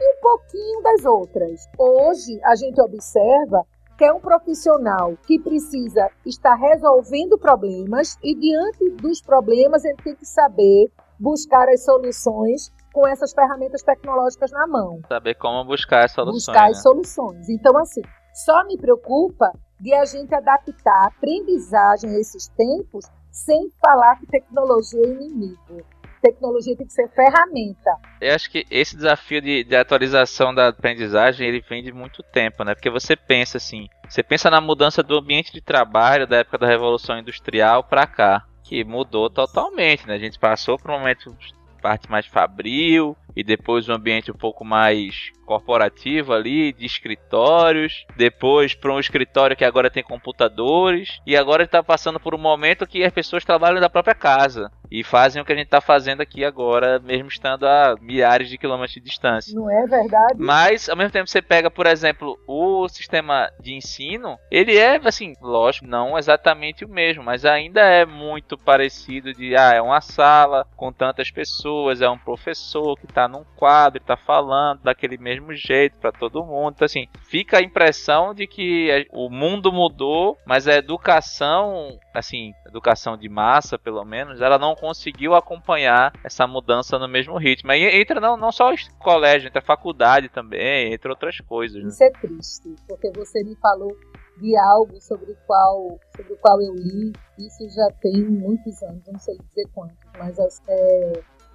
B: e um pouquinho das outras. Hoje, a gente observa que é um profissional que precisa estar resolvendo problemas e diante dos problemas ele tem que saber buscar as soluções com essas ferramentas tecnológicas na mão.
A: Saber como buscar as soluções.
B: Buscar
A: né?
B: as soluções. Então, assim, só me preocupa de a gente adaptar a aprendizagem a esses tempos sem falar que tecnologia é inimigo. Tecnologia tem que ser ferramenta.
A: Eu acho que esse desafio de, de atualização da aprendizagem ele vem de muito tempo, né? Porque você pensa assim, você pensa na mudança do ambiente de trabalho da época da Revolução Industrial para cá, que mudou totalmente, né? A gente passou por um momento parte mais fabril e depois um ambiente um pouco mais corporativo ali, de escritórios, depois para um escritório que agora tem computadores, e agora está passando por um momento que as pessoas trabalham da própria casa e fazem o que a gente está fazendo aqui agora, mesmo estando a milhares de quilômetros de distância.
B: Não é verdade?
A: Mas, ao mesmo tempo, você pega, por exemplo, o sistema de ensino, ele é, assim, lógico, não exatamente o mesmo, mas ainda é muito parecido de, ah, é uma sala com tantas pessoas, é um professor que está num quadro, está falando daquele mesmo jeito para todo mundo. Então, assim, fica a impressão de que o mundo mudou, mas a educação, assim, educação de massa, pelo menos, ela não conseguiu acompanhar essa mudança no mesmo ritmo. Aí entra não, não só o colégio, entra a faculdade também, entre outras coisas. Né?
B: Isso é triste, porque você me falou de algo sobre o qual, sobre o qual eu li, isso já tem muitos anos, não sei dizer quantos, mas é,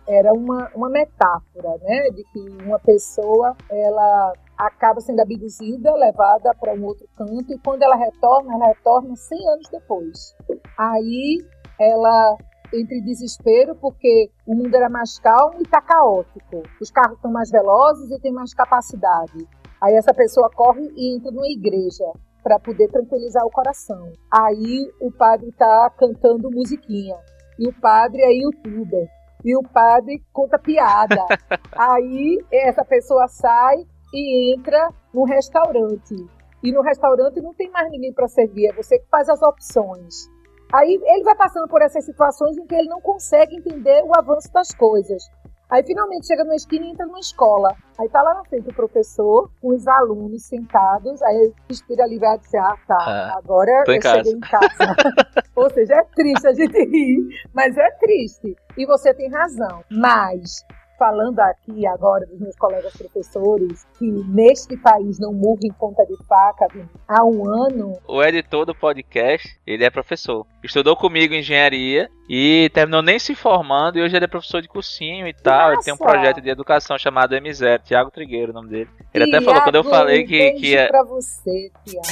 B: era uma, uma metáfora, né, de que uma pessoa ela acaba sendo abduzida, levada para um outro canto e quando ela retorna, ela retorna 100 anos depois. Aí ela entra em desespero porque o mundo era mais calmo e está caótico. Os carros estão mais velozes e tem mais capacidade. Aí essa pessoa corre e entra numa igreja para poder tranquilizar o coração. Aí o padre está cantando musiquinha e o padre é youtuber e o padre conta piada. Aí essa pessoa sai e entra no restaurante. E no restaurante não tem mais ninguém para servir, é você que faz as opções. Aí ele vai passando por essas situações em que ele não consegue entender o avanço das coisas. Aí finalmente chega numa esquina e entra numa escola. Aí tá lá na frente o professor, com os alunos sentados, aí respira aliviado e diz, ah, tá, ah, agora eu
A: casa.
B: cheguei em casa. Ou seja, é triste a gente rir, mas é triste. E você tem razão. Mas falando aqui agora dos meus colegas professores que neste país não morre em ponta de faca há um ano.
A: O editor do podcast, ele é professor. Estudou comigo engenharia e terminou nem se formando e hoje ele é professor de cursinho e tal. Ele tem um projeto de educação chamado M0, Tiago Trigueiro, o nome dele. Ele
B: Tiago,
A: até falou quando eu falei que,
B: um
A: que ia.
B: Pra você, Tiago.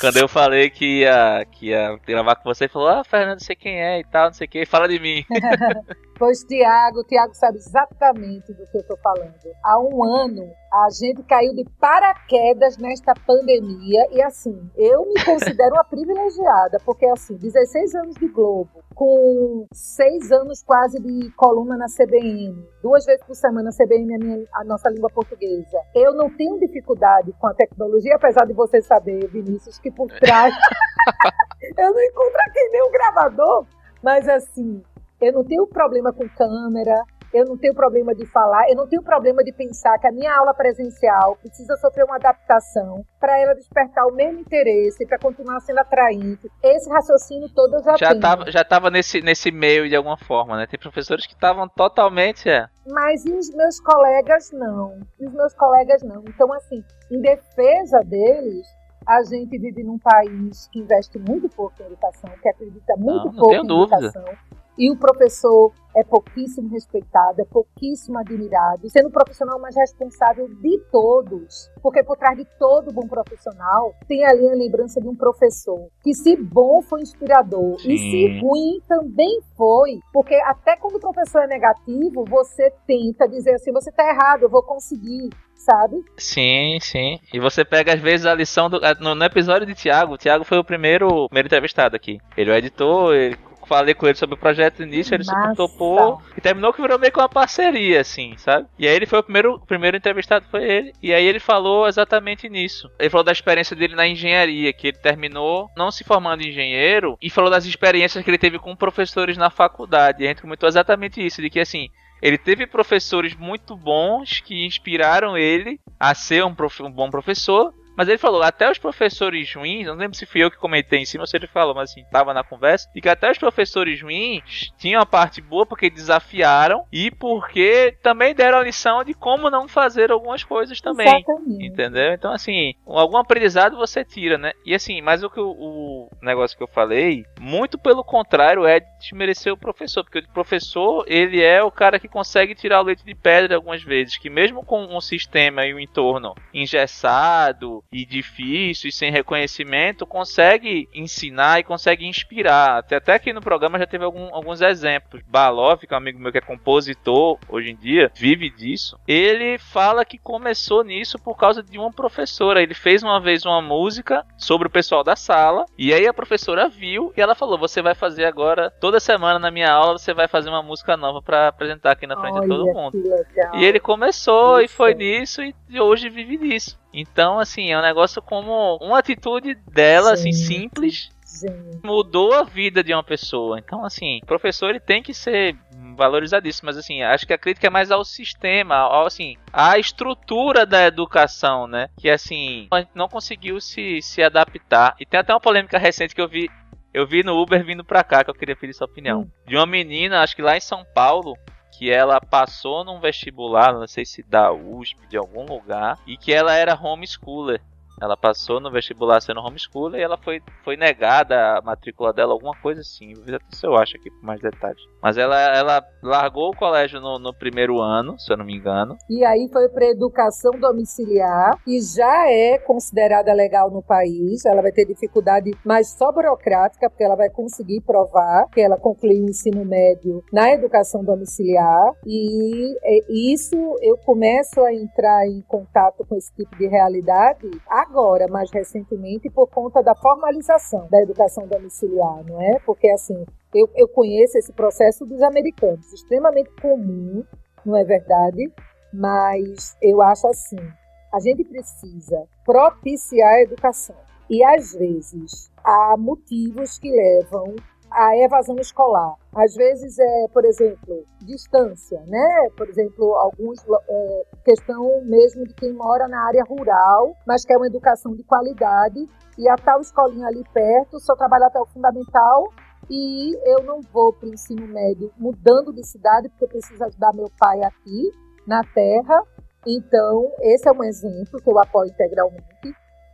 A: Quando eu falei que ia, que ia gravar com você, ele falou: Ah, Fernando, sei quem é e tal, não sei o que, fala de mim.
B: Pois Tiago, Tiago sabe exatamente do que eu estou falando. Há um ano a gente caiu de paraquedas nesta pandemia e assim, eu me considero uma privilegiada, porque assim, 16 anos de Globo, com 6 anos quase de coluna na CBN, duas vezes por semana a CBN é a, minha, a nossa língua portuguesa. Eu não tenho dificuldade com a tecnologia, apesar de você saber, Vinícius, que por trás eu não encontro aqui nem o gravador, mas assim, eu não tenho problema com câmera, eu não tenho problema de falar, eu não tenho problema de pensar que a minha aula presencial precisa sofrer uma adaptação para ela despertar o mesmo interesse, para continuar sendo atraente. Esse raciocínio todo eu já,
A: já
B: tenho.
A: Tava, já tava nesse, nesse meio de alguma forma, né? Tem professores que estavam totalmente. É.
B: Mas e os meus colegas não. E os meus colegas não. Então, assim, em defesa deles, a gente vive num país que investe muito pouco em educação, que acredita muito
A: Não, não
B: pouco
A: tenho
B: em
A: dúvida.
B: educação. E o professor é pouquíssimo respeitado, é pouquíssimo admirado, sendo o profissional mais responsável de todos. Porque por trás de todo bom profissional tem ali a lembrança de um professor que, se bom, foi inspirador. E se
A: Sim.
B: ruim, também foi. Porque até quando o professor é negativo, você tenta dizer assim: você tá errado, eu vou conseguir, sabe?
A: Sim, sim. E você pega, às vezes, a lição do. No, no episódio de Thiago, o Thiago foi o primeiro, primeiro entrevistado aqui. Ele é o editor, ele falei com ele sobre o projeto início, ele super
B: Massa.
A: topou. E terminou que virou meio que uma parceria, assim, sabe? E aí ele foi o primeiro, o primeiro entrevistado, foi ele. E aí ele falou exatamente nisso. Ele falou da experiência dele na engenharia, que ele terminou não se formando engenheiro, e falou das experiências que ele teve com professores na faculdade. E a gente comentou exatamente isso, de que assim. Ele teve professores muito bons que inspiraram ele a ser um, prof- um bom professor. Mas ele falou, até os professores ruins, não lembro se fui eu que comentei em cima ou se ele falou, mas assim, tava na conversa, e que até os professores ruins tinham a parte boa porque desafiaram e porque também deram a lição de como não fazer algumas coisas também.
B: Exatamente.
A: Entendeu? Então, assim, algum aprendizado você tira, né? E assim, mas o que o, o negócio que eu falei, muito pelo contrário, é desmerecer o professor, porque o professor, ele é o cara que consegue tirar o leite de pedra algumas vezes, que mesmo com um sistema e um entorno engessado e difícil e sem reconhecimento, consegue ensinar e consegue inspirar. Até, até aqui no programa já teve algum- alguns exemplos. Balov, que é um amigo meu que é compositor hoje em dia, vive disso. Ele fala que começou nisso por causa de uma professora. Ele fez uma vez uma música sobre o pessoal da sala, e aí a professora viu e ela falou: Você vai fazer agora, toda semana na minha aula, você vai fazer uma música nova pra apresentar aqui na frente de todo
B: Olha
A: mundo. E ele começou e
B: Isso.
A: foi nisso e e hoje vive disso. Então, assim, é um negócio como uma atitude dela, assim,
B: Sim.
A: simples,
B: Gente,
A: mudou a vida de uma pessoa. Então, assim, o professor ele tem que ser valorizadíssimo, mas assim, acho que a crítica é mais ao sistema, ao assim, à estrutura da educação, né? Que assim, a gente não conseguiu se, se adaptar. E tem até uma polêmica recente que eu vi eu vi no Uber vindo pra cá, que eu queria pedir sua opinião.
B: Hum.
A: De uma menina, acho que lá em São Paulo, que ela passou num vestibular, não sei se da USP, de algum lugar, e que ela era homeschooler. Ela passou no vestibular sendo homeschooler e ela foi, foi negada a matrícula dela, alguma coisa assim. Vou ver se eu acho aqui com mais detalhes. Mas ela, ela largou o colégio no, no primeiro ano, se eu não me engano.
B: E aí foi para educação domiciliar, e já é considerada legal no país. Ela vai ter dificuldade, mas só burocrática, porque ela vai conseguir provar que ela concluiu o ensino médio na educação domiciliar. E isso eu começo a entrar em contato com esse tipo de realidade agora, mais recentemente, por conta da formalização da educação domiciliar, não é? Porque assim, eu, eu conheço esse processo dos americanos, extremamente comum, não é verdade? Mas eu acho assim, a gente precisa propiciar a educação. E às vezes há motivos que levam à evasão escolar. Às vezes é, por exemplo, distância, né? Por exemplo, alguns é, questão mesmo de quem mora na área rural, mas quer uma educação de qualidade e a tal escolinha ali perto só trabalha até o fundamental e eu não vou para o ensino médio mudando de cidade porque eu preciso ajudar meu pai aqui na Terra. Então, esse é um exemplo que eu apoio integralmente.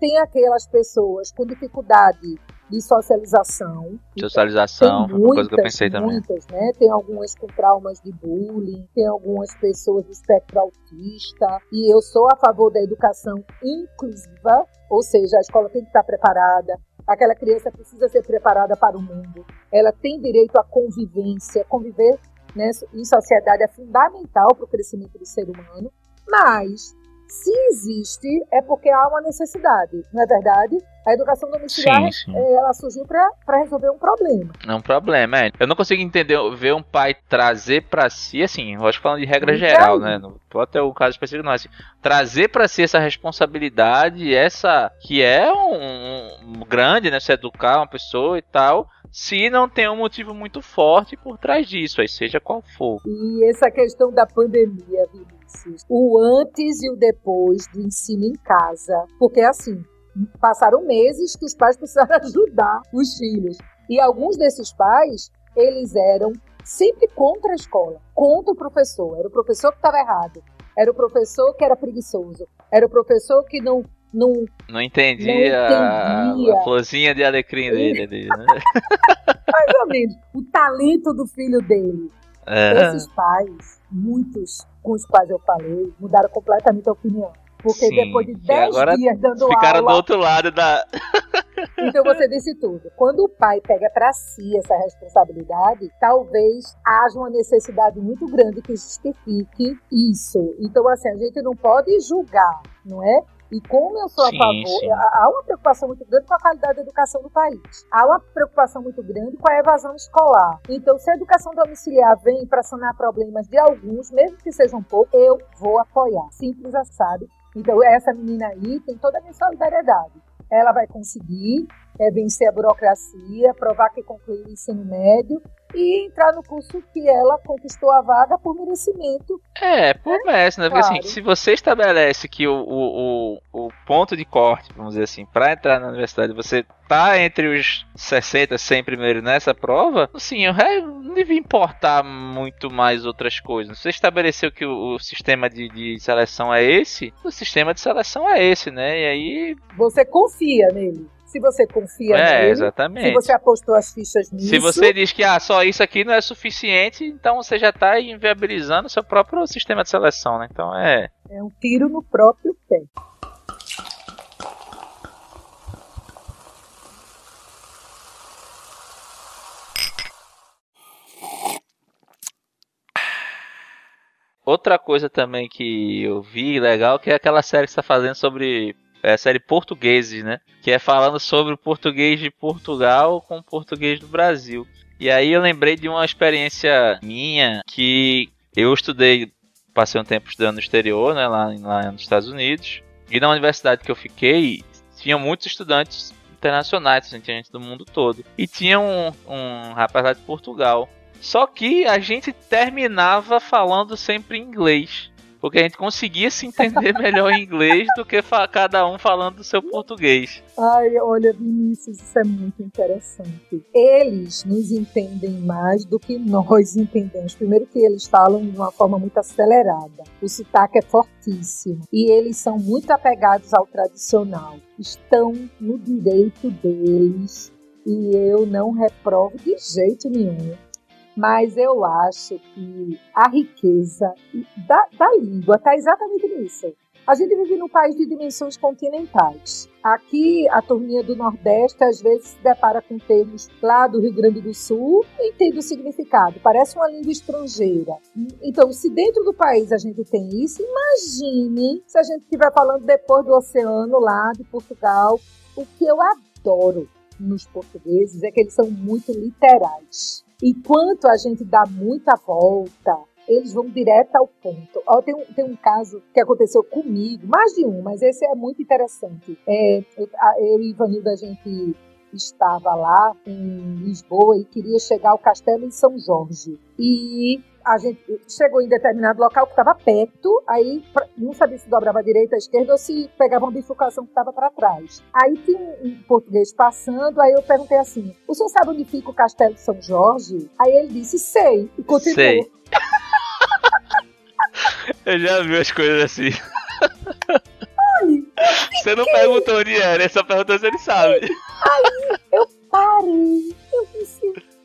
B: Tem aquelas pessoas com dificuldade de socialização.
A: Socialização,
B: tem muitas,
A: uma coisa que eu pensei também.
B: Muitas, né? Tem algumas com traumas de bullying, tem algumas pessoas do espectro autista. E eu sou a favor da educação inclusiva, ou seja, a escola tem que estar preparada. Aquela criança precisa ser preparada para o mundo. Ela tem direito à convivência. Conviver né, em sociedade é fundamental para o crescimento do ser humano. Mas se existe, é porque há uma necessidade, não é verdade? A educação domiciliar,
A: Sim, sim.
B: eh, ela surgiu para resolver um problema.
A: É um problema, é. Eu não consigo entender, ver um pai trazer pra si, assim, eu acho que falando de regra
B: Então.
A: geral, né? Não pode ter o caso específico, não. Assim, trazer pra si essa responsabilidade, essa que é um, um grande, né? Se educar uma pessoa e tal, se não tem um motivo muito forte por trás disso, aí seja qual for.
B: E essa questão da pandemia, Vinícius, o antes e o depois do ensino em casa, porque assim, passaram meses que os pais precisaram ajudar os filhos. E alguns desses pais, eles eram sempre contra a escola, contra o professor. Era o professor que estava errado, era o professor que era preguiçoso, era o professor que não não
A: Não entendi,
B: Não
A: a-
B: entendia.
A: A, florzinha de alecrim dele né?
B: mais ou menos o talento do filho dele.
A: É.
B: Esses pais, muitos com os quais eu falei, mudaram completamente a opinião. Porque
A: Sim,
B: depois de
A: e
B: 10
A: agora
B: dias dando
A: Ficaram do
B: aula,
A: outro lado da.
B: então você disse tudo. Quando o pai pega para si essa responsabilidade, talvez haja uma necessidade muito grande que justifique isso. Então, assim, a gente não pode julgar, não é? E como eu sou
A: Sim,
B: a favor,
A: sim.
B: há uma preocupação muito grande com a qualidade da educação do país. Há uma preocupação muito grande com a evasão escolar. Então, se a educação domiciliar vem para sanar problemas de alguns, mesmo que sejam poucos, eu vou apoiar. Simples assim? Então, essa menina aí tem toda a minha solidariedade. Ela vai conseguir é, vencer a burocracia, provar que concluiu o ensino médio e entrar no curso que ela conquistou a vaga por merecimento.
A: É, promessa, né? Porque assim,
B: Claro.
A: se você estabelece que o, o, o, ponto de corte, vamos dizer assim, pra entrar na universidade, você tá entre os 60, 100 primeiros nessa prova, assim, o resto não devia importar muito mais outras coisas. Você estabeleceu que o, o sistema de, de seleção é esse, o sistema de seleção é esse, né? E aí.
B: Você confia nele. Se você confia
A: É,
B: nele,
A: exatamente.
B: se você apostou as fichas nisso,
A: Se você diz que ah, só isso aqui não é suficiente, então você já está inviabilizando o seu próprio sistema de seleção, né? Então é.
B: é um tiro no próprio pé.
A: Outra coisa também que eu vi legal que é aquela série que está fazendo sobre é série portugueses, né? Que é falando sobre o português de Portugal com o português do Brasil. E aí eu lembrei de uma experiência minha que eu estudei, passei um tempo estudando no exterior, né? Lá, lá nos Estados Unidos. E na universidade que eu fiquei, tinham muitos estudantes internacionais, assim, tinha gente do mundo todo. E tinha um, um rapaz lá de Portugal. Só que a gente terminava falando sempre inglês. Porque a gente conseguia se entender melhor em inglês do que cada um falando do seu português.
B: Ai, olha, Vinícius, isso é muito interessante. Eles nos entendem mais do que nós entendemos. Primeiro que eles falam de uma forma muito acelerada. O sotaque é fortíssimo. E eles são muito apegados ao tradicional. Estão no direito deles. E eu não reprovo de jeito nenhum. Mas eu acho que a riqueza da, da língua está exatamente nisso. A gente vive num país de dimensões continentais. Aqui, a turminha do Nordeste às vezes se depara com termos lá do Rio Grande do Sul e entende o significado. Parece uma língua estrangeira. Então, se dentro do país a gente tem isso, imagine se a gente estiver falando depois do oceano lá de Portugal. O que eu adoro nos portugueses é que eles são muito literais. Enquanto a gente dá muita volta, eles vão direto ao ponto. Ó, tem, um, tem um caso que aconteceu comigo, mais de um, mas esse é muito interessante. É, eu, eu e Ivanilda, a gente estava lá em Lisboa e queria chegar ao castelo em São Jorge. E a gente chegou em determinado local que estava perto, aí não sabia se dobrava à direita, à esquerda ou se pegava uma bifurcação que estava para trás. Aí tinha um, português passando, aí eu perguntei assim: o senhor sabe onde fica o castelo de São Jorge? Aí ele disse: sei, e continuou.
A: Sei. Eu já vi as coisas assim. Você não perguntou onde era, só perguntou se ele sabe.
B: Aí eu parei,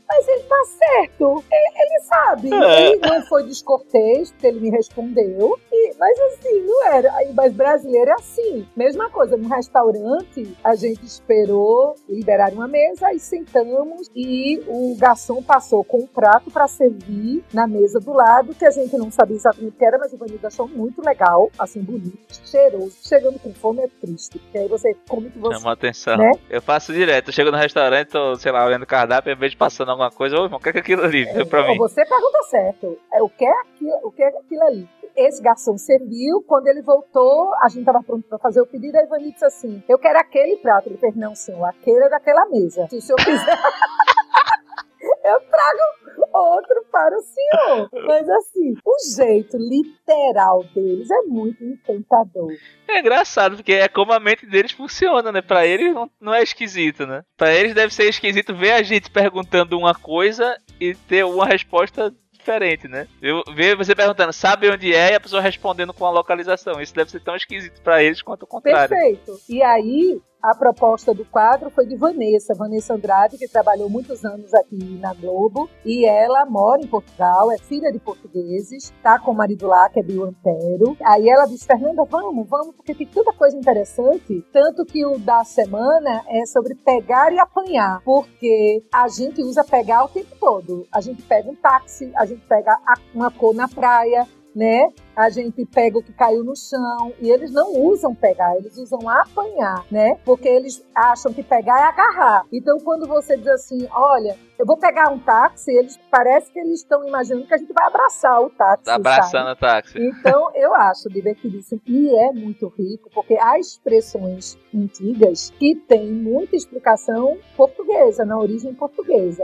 B: mas ele tá certo. Ele, ele sabe.
A: É.
B: Ele não foi descortês, porque ele me respondeu. E, mas assim, não era. Mas brasileiro é assim. Mesma coisa, no restaurante, a gente esperou liberar uma mesa e sentamos. E o garçom passou com um prato para servir na mesa do lado, que a gente não sabia exatamente o que era, mas o Vanildo achou muito legal, assim, bonito, cheiroso. Chegando com fome é triste, porque aí você come que você.
A: Chamou atenção.
B: Né?
A: Eu faço direto. Eu chego no restaurante, tô, sei lá, olhando o cardápio, em vez de passando alguma coisa, ô irmão, o que é aquilo ali? Vê pra mim.
B: Você pergunta certo. É, o, que é aquilo, o que é aquilo ali? Esse garçom serviu, quando ele voltou, a gente estava pronto para fazer o pedido, a Ivani disse assim: Eu quero aquele prato. Ele fez: Não, senhor, aquele é daquela mesa. Se o senhor quiser, eu trago outro para o senhor. Mas assim, o jeito literal deles é muito encantador.
A: É engraçado, porque é como a mente deles funciona, né? Pra eles não, não é esquisito, né? Pra eles deve ser esquisito ver a gente perguntando uma coisa e ter uma resposta diferente, né? Eu ver você perguntando, sabe onde é, e a pessoa respondendo com a localização. Isso deve ser tão esquisito pra eles quanto o contrário.
B: Perfeito. E aí, a proposta do quadro foi de Vanessa, Vanessa Andrade, que trabalhou muitos anos aqui na Globo, e ela mora em Portugal, é filha de portugueses, tá com o marido lá, que é Bill Antero. Aí ela disse, Fernanda, vamos, vamos, porque tem tanta coisa interessante, tanto que o da semana é sobre pegar e apanhar, porque a gente usa pegar o tempo todo. A gente pega um táxi, a gente pega uma cor na praia, né? A gente pega o que caiu no chão e eles não usam pegar, eles usam apanhar, né? Porque eles acham que pegar é agarrar. Então, quando você diz assim, olha, eu vou pegar um táxi, eles parece que eles estão imaginando que a gente vai abraçar o táxi.
A: Tá abraçando o táxi.
B: Então, eu acho divertidíssimo e é muito rico, porque há expressões antigas que têm muita explicação portuguesa, na origem portuguesa.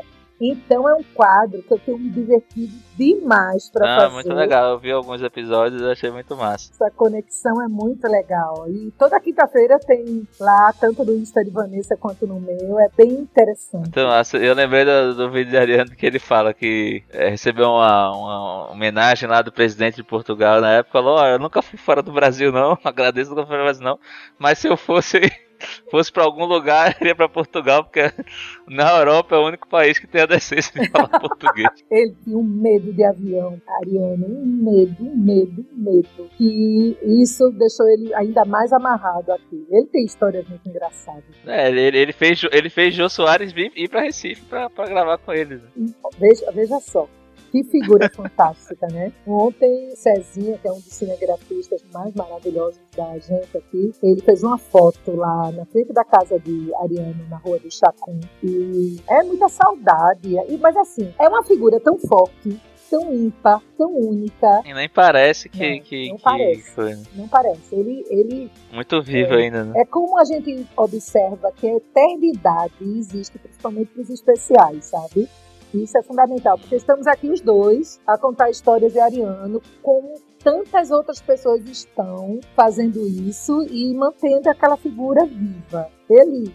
B: Então, é um quadro que eu tenho me divertido demais para
A: Ah,
B: fazer.
A: muito legal. Eu vi alguns episódios e achei muito massa.
B: Essa conexão é muito legal. E toda quinta-feira tem lá, tanto no Insta de Vanessa quanto no meu. É bem interessante.
A: Massa. Eu lembrei do, do vídeo de Ariano que ele fala que é, recebeu uma, uma homenagem lá do presidente de Portugal na época. Falou: Ó, eu nunca fui fora do Brasil, não. Agradeço, nunca fui fora do Brasil, não. Mas se eu fosse. Fosse pra algum lugar, iria pra Portugal, porque na Europa é o único país que tem a decência de falar português.
B: Ele tinha um medo de avião, Ariano, um medo, um medo, um medo. E isso deixou ele ainda mais amarrado aqui. Ele tem histórias muito engraçadas.
A: É, ele, ele fez, ele fez Jô Soares vir, ir pra Recife pra, pra gravar com eles. né?
B: Veja, veja só. Que figura fantástica, né? Ontem, Cezinha, que é um dos cinegrafistas mais maravilhosos da gente aqui, ele fez uma foto lá na frente da casa de Ariano, na rua do Chacum. E é muita saudade. E, mas assim, é uma figura tão forte, tão ímpar, tão única.
A: E nem parece que,
B: Não,
A: que,
B: não
A: que
B: parece.
A: foi
B: Não parece. Ele, ele
A: muito vivo ainda, né?
B: é como a gente observa que a eternidade existe, principalmente para os especiais, sabe? Isso é fundamental, porque estamos aqui os dois a contar histórias de Ariano, como tantas outras pessoas estão fazendo isso e mantendo aquela figura viva. Ele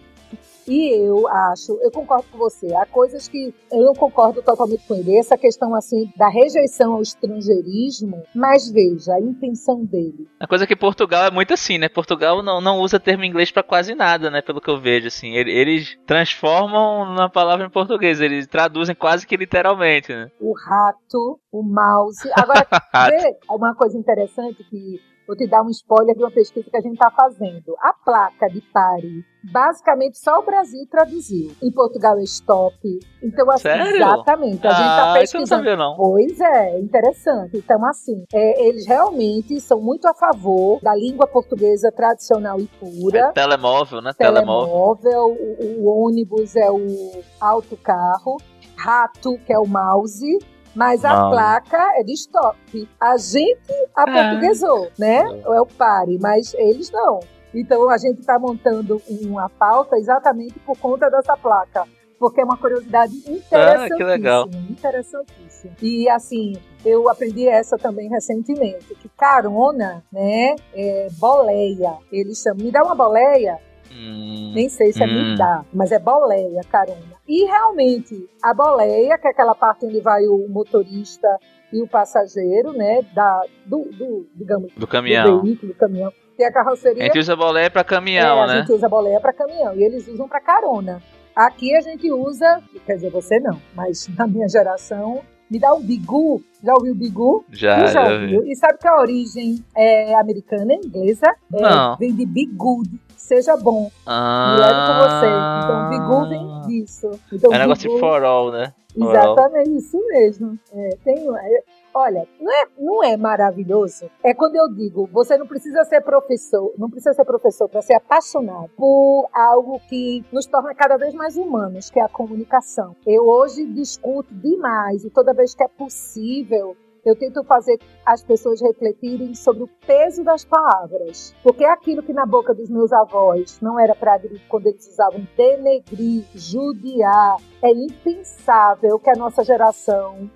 B: e eu acho, eu concordo com você, há coisas que eu concordo totalmente com ele. Essa questão assim da rejeição ao estrangeirismo, mas veja a intenção dele.
A: A coisa é que Portugal é muito assim, né? Portugal não, não usa termo inglês pra quase nada, né? Pelo que eu vejo, assim. Ele- Eles transformam na palavra em português, eles traduzem quase que literalmente, né?
B: o rato, o mouse. Agora, vê uma coisa interessante que vou te dar um spoiler de uma pesquisa que a gente está fazendo. A placa de pare, basicamente só o Brasil traduziu. Em Portugal é stop. Então, assim,
A: Sério?
B: exatamente. A gente está
A: ah, isso eu não
B: pesquisando.
A: sabia, não.
B: Pois é, interessante. Então, assim, é, eles realmente são muito a favor da língua portuguesa tradicional e pura.
A: É telemóvel, né? Telemóvel.
B: Telemóvel, o, o ônibus é o autocarro, rato, que é o mouse, mas a placa é de stop. A gente aportuguesou, né? É o pare, mas eles não. Então a gente está montando uma pauta exatamente por conta dessa placa. Porque é uma curiosidade interessantíssima.
A: Ah, que legal.
B: Interessantíssima. E assim, eu aprendi essa também recentemente, que carona, né, é boleia. Eles chamam, me dá uma boleia,
A: Hum,
B: Nem sei se é
A: hum.
B: dá, mas é boleia, carona. E realmente, a boleia, que é aquela parte onde vai o motorista e o passageiro, né, da, do, do digamos,
A: Do
B: do
A: caminhão.
B: veículo, do caminhão. Tem a
A: A
B: carroceria,
A: gente usa boleia pra
B: é,
A: caminhão,
B: a
A: né?
B: gente usa boleia para caminhão e eles usam para carona. Aqui a gente usa, quer dizer, você não, mas na minha geração, me dá um bigu. Já ouviu bigu?
A: Já, já vi.
B: ouviu? E sabe que a origem é americana, inglesa? É,
A: Não.
B: Vem de be good, seja bom.
A: Ah,
B: Me leve com você. Então, bigu vem disso. Então,
A: É um negócio de
B: bigu-
A: for all, né?
B: Exatamente, isso mesmo. É, tem, é, olha, não é, não é maravilhoso? É quando eu digo, você não precisa ser professor, não precisa ser professor para ser apaixonado por algo que nos torna cada vez mais humanos, que é a comunicação. Eu hoje discuto demais e toda vez que é possível, eu tento fazer as pessoas refletirem sobre o peso das palavras. Porque é aquilo que na boca dos meus avós não era para agredir, quando eles usavam denegrir, judiar. É impensável que a nossa geração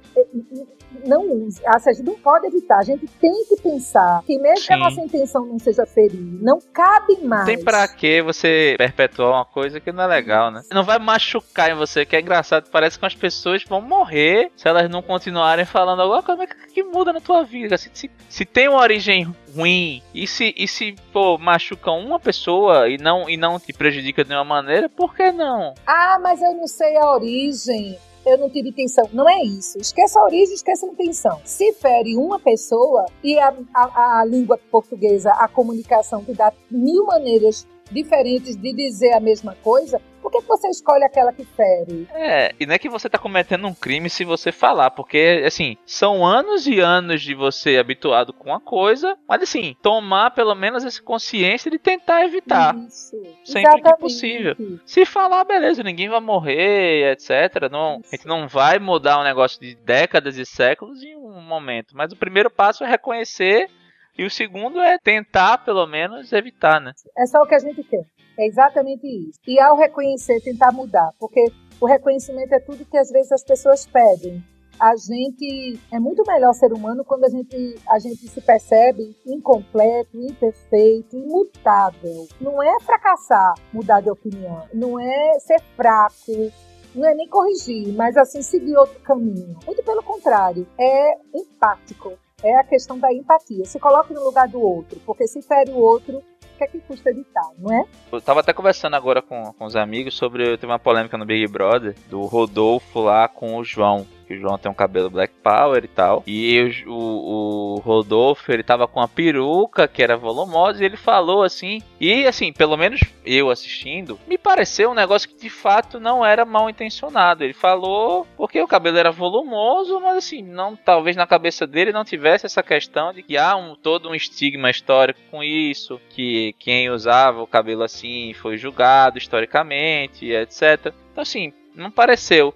B: não use. Assim, a gente não pode evitar. A gente tem que pensar que mesmo que a
A: Sim.
B: nossa intenção não seja ferir, não cabe mais.
A: Tem pra que você perpetuar uma coisa que não é legal, né? Não vai machucar em você, que é engraçado. Parece que as pessoas vão morrer se elas não continuarem falando alguma coisa que, muda na tua vida. Se, se, se tem uma origem ruim e se, e se pô, machuca uma pessoa e não, e não te prejudica de nenhuma maneira, por que não?
B: Ah, mas eu não sei a origem. Eu não tive intenção. Não é isso. Esqueça a origem, esqueça a intenção. Se fere uma pessoa e a, a, a língua portuguesa, a comunicação, que dá mil maneiras diferentes de dizer a mesma coisa, por que que você escolhe aquela que fere?
A: É, e não é que você tá cometendo um crime se você falar, porque, assim, são anos e anos de você habituado com uma coisa, mas, assim, tomar pelo menos essa consciência de tentar evitar.
B: Isso.
A: Sempre que
B: Exatamente.
A: possível. Se falar, beleza, ninguém vai morrer, etc. Não, a gente não vai mudar um negócio de décadas e séculos em um momento. Mas o primeiro passo é reconhecer e o segundo é tentar, pelo menos, evitar, né?
B: É só o que a gente quer. É exatamente isso. E ao reconhecer, tentar mudar. Porque o reconhecimento é tudo que às vezes as pessoas pedem. A gente é muito melhor ser humano quando a gente, a gente se percebe incompleto, imperfeito, imutável. Não é fracassar, mudar de opinião. Não é ser fraco. Não é nem corrigir, mas assim seguir outro caminho. Muito pelo contrário, é empático. É a questão da empatia. Se coloque no lugar do outro, porque se fere o outro, que é que custa evitar, não é?
A: Eu tava até conversando agora com, com os amigos sobre. Teve uma polêmica no Big Brother do Rodolfo lá com o João. Que o João tem um cabelo Black Power e tal. E o, o, o Rodolfo, ele tava com uma peruca que era volumosa e ele falou assim. E assim, pelo menos eu assistindo, me pareceu um negócio que de fato não era mal intencionado. Ele falou porque o cabelo era volumoso, mas assim, não talvez na cabeça dele não tivesse essa questão de que há um, todo um estigma histórico com isso, que quem usava o cabelo assim foi julgado historicamente, etc. Então assim, não pareceu.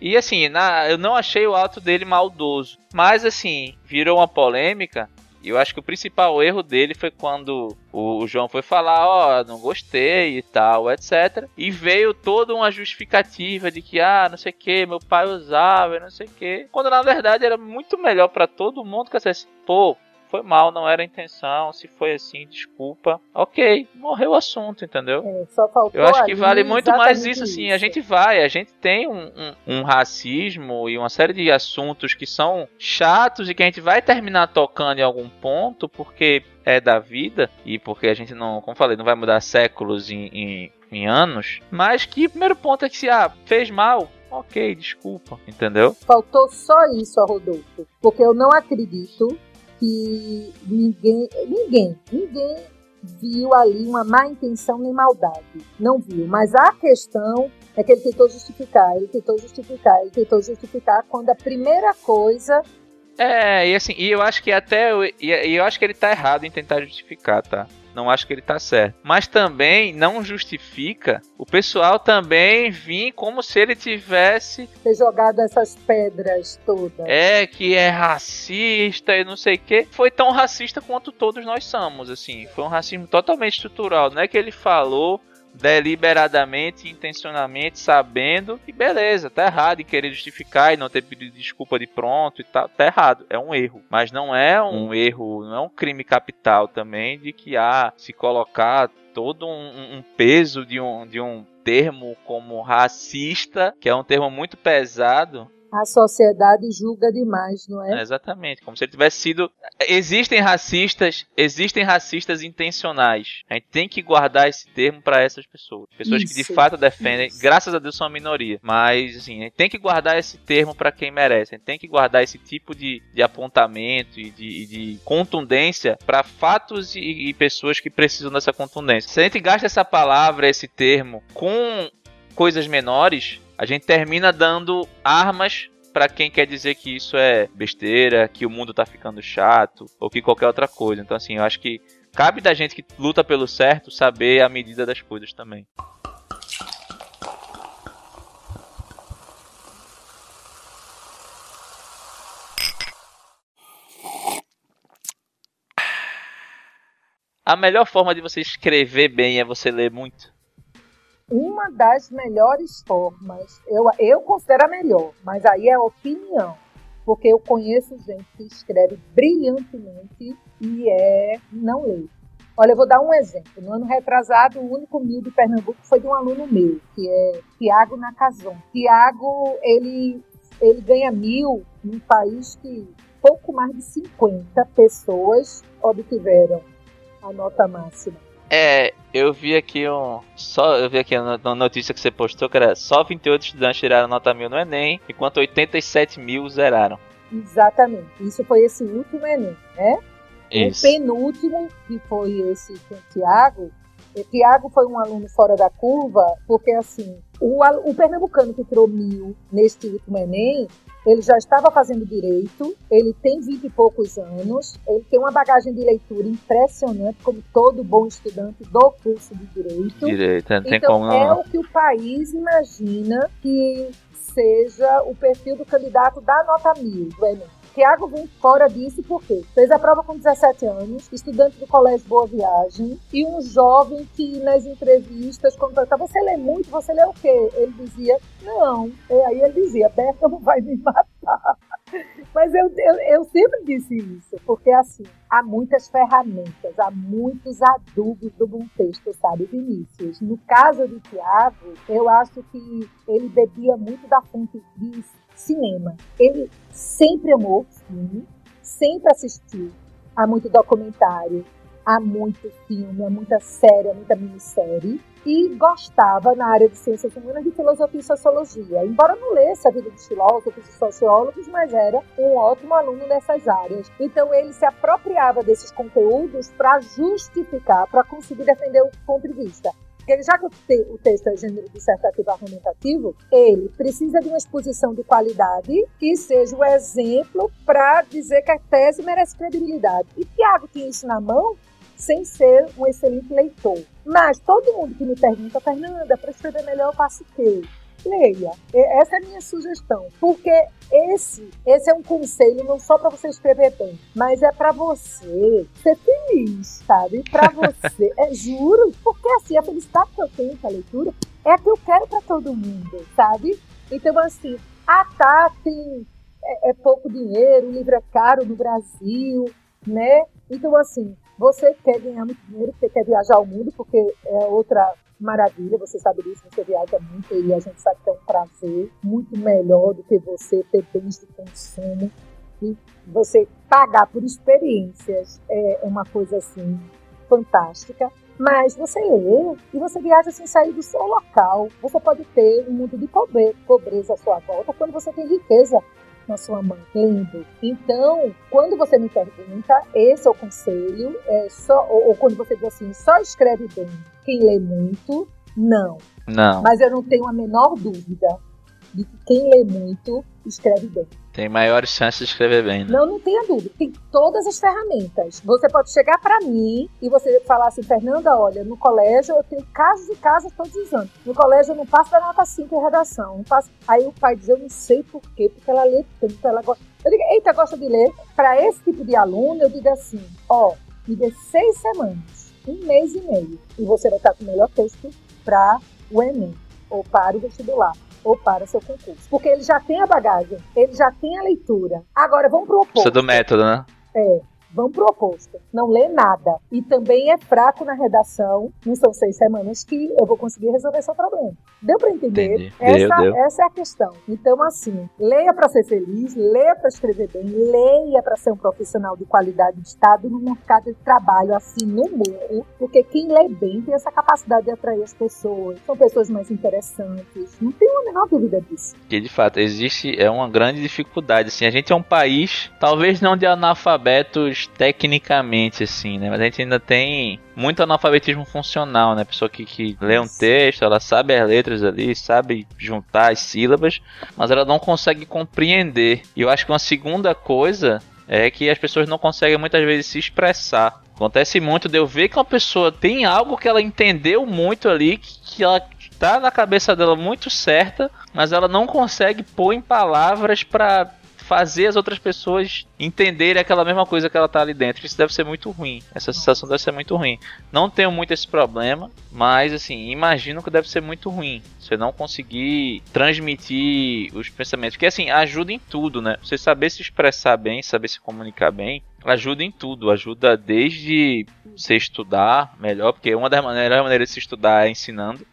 A: E assim, na, eu não achei o ato dele maldoso. Mas assim, virou uma polêmica. E eu acho que o principal erro dele foi quando o, João foi falar, ó, não gostei e tal, etc. E veio toda uma justificativa de que, ah, não sei o que, meu pai usava, não sei o que. Quando na verdade era muito melhor pra todo mundo que assim, pô, foi mal, não era a intenção, se foi assim, desculpa. Ok, morreu o assunto, entendeu?
B: É, só faltou
A: Eu acho que vale muito mais isso, assim. A gente vai, a gente tem um, um- um racismo e uma série de assuntos que são chatos e que a gente vai terminar tocando em algum ponto porque é da vida e porque a gente não, como falei, não vai mudar séculos em, em, em anos. Mas que primeiro ponto é que se ah, fez mal, ok, desculpa, entendeu?
B: Faltou só isso a Rodolfo. Porque eu não acredito que ninguém, ninguém, ninguém viu ali uma má intenção nem maldade. Não viu. Mas a questão é que ele tentou justificar, ele tentou justificar, ele tentou justificar quando a primeira coisa.
A: É, e assim, e eu acho que até. e eu acho que ele tá errado em tentar justificar, tá? Não acho que ele tá certo. Mas também não justifica o pessoal também vir como se ele tivesse.
B: ter jogado essas pedras todas.
A: É, que é racista e não sei o que. Foi tão racista quanto todos nós somos, assim. Foi um racismo totalmente estrutural. Não é que ele falou deliberadamente, intencionalmente, sabendo, e beleza, tá errado em querer justificar e não ter pedido desculpa de pronto e tal, tá errado, é um erro. Mas não é um erro, não é um crime capital também de que, ah, se colocar todo um, um peso de um, de um termo como racista, que é um termo muito pesado,
B: a sociedade julga demais, não é?
A: é? Exatamente, como se ele tivesse sido. Existem racistas, existem racistas intencionais. A gente tem que guardar esse termo para essas pessoas, pessoas isso, que de fato defendem. Isso. Graças a Deus são a minoria, mas assim, a gente tem que guardar esse termo para quem merece. A gente tem que guardar esse tipo de, de apontamento e de, de contundência para fatos e, e pessoas que precisam dessa contundência. Se a gente gasta essa palavra, esse termo com coisas menores, a gente termina dando armas para quem quer dizer que isso é besteira, que o mundo tá ficando chato ou que qualquer outra coisa. Então assim, eu acho que cabe da gente que luta pelo certo saber a medida das coisas também. A melhor forma de você escrever bem é você ler muito
B: uma das melhores formas, eu, eu considero a melhor, mas aí é opinião, porque eu conheço gente que escreve brilhantemente e é não lê. Olha, eu vou dar um exemplo. No ano retrasado, o único mil de Pernambuco foi de um aluno meu, que é Tiago Nakazon. Tiago, ele, ele ganha mil num país que pouco mais de 50 pessoas obtiveram a nota máxima.
A: É, eu vi aqui um. Só eu vi aqui uma notícia que você postou que era só 28 estudantes tiraram nota mil no Enem, enquanto 87 mil zeraram.
B: Exatamente. Isso foi esse último Enem, né? Isso. O penúltimo, que foi esse com o Tiago, o Tiago foi um aluno fora da curva, porque assim, o, o pernambucano que tirou mil neste último Enem, ele já estava fazendo direito, ele tem vinte e poucos anos, ele tem uma bagagem de leitura impressionante, como todo bom estudante do curso de direito.
A: Direito, não tem
B: então,
A: como não.
B: É o que o país imagina que seja o perfil do candidato da nota mil do Enem. Tiago vem fora disso porque fez a prova com 17 anos, estudante do Colégio Boa Viagem, e um jovem que nas entrevistas, quando perguntava, você lê muito, você lê o quê? Ele dizia, não. E aí ele dizia, Berta não vai me matar. Mas eu, eu, eu, sempre disse isso, porque assim, há muitas ferramentas, há muitos adubos do bom texto, sabe, Vinícius? No caso do Tiago, eu acho que ele bebia muito da fonte de cinema. Ele sempre amou filme, sempre assistiu a muito documentário, a muito filme, a muita série, a muita minissérie. E gostava na área de ciências humanas de filosofia e sociologia. Embora não lesse a vida dos filósofos e sociólogos, mas era um ótimo aluno nessas áreas. Então ele se apropriava desses conteúdos para justificar, para conseguir defender o ponto de vista. Porque já que o, texto é gênero dissertativo argumentativo, ele precisa de uma exposição de qualidade que seja o exemplo para dizer que a tese merece credibilidade. E Tiago tinha isso na mão sem ser um excelente leitor. Mas todo mundo que me pergunta, Fernanda, para escrever melhor eu faço o quê? Leia. Essa é a minha sugestão, porque esse, esse é um conselho não só para você escrever bem, mas é para você ser feliz, sabe? Para você, é juro, porque assim a felicidade que eu tenho com a leitura é a que eu quero para todo mundo, sabe? Então assim, ah tá, tem é, é pouco dinheiro, o livro é caro no Brasil, né? Então assim, você quer ganhar muito dinheiro, você quer viajar ao mundo, porque é outra maravilha, você sabe disso, você viaja muito e a gente sabe que é um prazer muito melhor do que você ter bens de consumo e você pagar por experiências é uma coisa assim fantástica. Mas você lê e você viaja sem sair do seu local. Você pode ter um mundo de pobreza à sua volta quando você tem riqueza na sua mão, lendo. Então, quando você me pergunta, esse é o conselho, é só, ou, ou quando você diz assim, só escreve bem quem lê muito, não.
A: Não.
B: Mas eu não tenho a menor dúvida de que quem lê muito escreve bem.
A: Tem maiores chances de escrever bem, né?
B: Não, não tenha dúvida. Tem todas as ferramentas. Você pode chegar para mim e você falar assim, Fernanda, olha, no colégio eu tenho casos e casos todos os anos. No colégio eu não passo da nota 5 em redação. Não passo... Aí o pai diz, eu não sei por quê, porque ela lê tanto, ela gosta. Eu digo, eita, gosta de ler. Para esse tipo de aluno, eu digo assim, ó, me dê seis semanas, um mês e meio, e você vai estar com o melhor texto para o Enem ou para o vestibular ou para seu concurso. Porque ele já tem a bagagem, ele já tem a leitura. Agora, vamos pro oposto.
A: Precisa do método, né?
B: É. pro oposto. Não lê nada. E também é fraco na redação. Não são seis semanas que eu vou conseguir resolver seu problema. Deu para entender? Essa, deu, deu. essa é a questão. Então, assim, leia para ser feliz, leia para escrever bem, leia para ser um profissional de qualidade de Estado no mercado de trabalho, assim, no mundo. Porque quem lê bem tem essa capacidade de atrair as pessoas. São pessoas mais interessantes. Não tenho a menor dúvida disso.
A: Que, de fato, existe é uma grande dificuldade. Assim, a gente é um país, talvez não de analfabetos tecnicamente, assim, né? Mas a gente ainda tem muito analfabetismo funcional, né? Pessoa que, que lê um texto, ela sabe as letras ali, sabe juntar as sílabas, mas ela não consegue compreender. E eu acho que uma segunda coisa é que as pessoas não conseguem muitas vezes se expressar. Acontece muito de eu ver que uma pessoa tem algo que ela entendeu muito ali, que ela tá na cabeça dela muito certa, mas ela não consegue pôr em palavras para fazer as outras pessoas entenderem aquela mesma coisa que ela tá ali dentro. Isso deve ser muito ruim. Essa sensação deve ser muito ruim. Não tenho muito esse problema, mas assim, imagino que deve ser muito ruim. Você não conseguir transmitir os pensamentos. Porque assim, ajuda em tudo, né? Você saber se expressar bem, saber se comunicar bem, ajuda em tudo. Ajuda desde você estudar melhor, porque uma das maneiras, maneiras de se estudar é ensinando.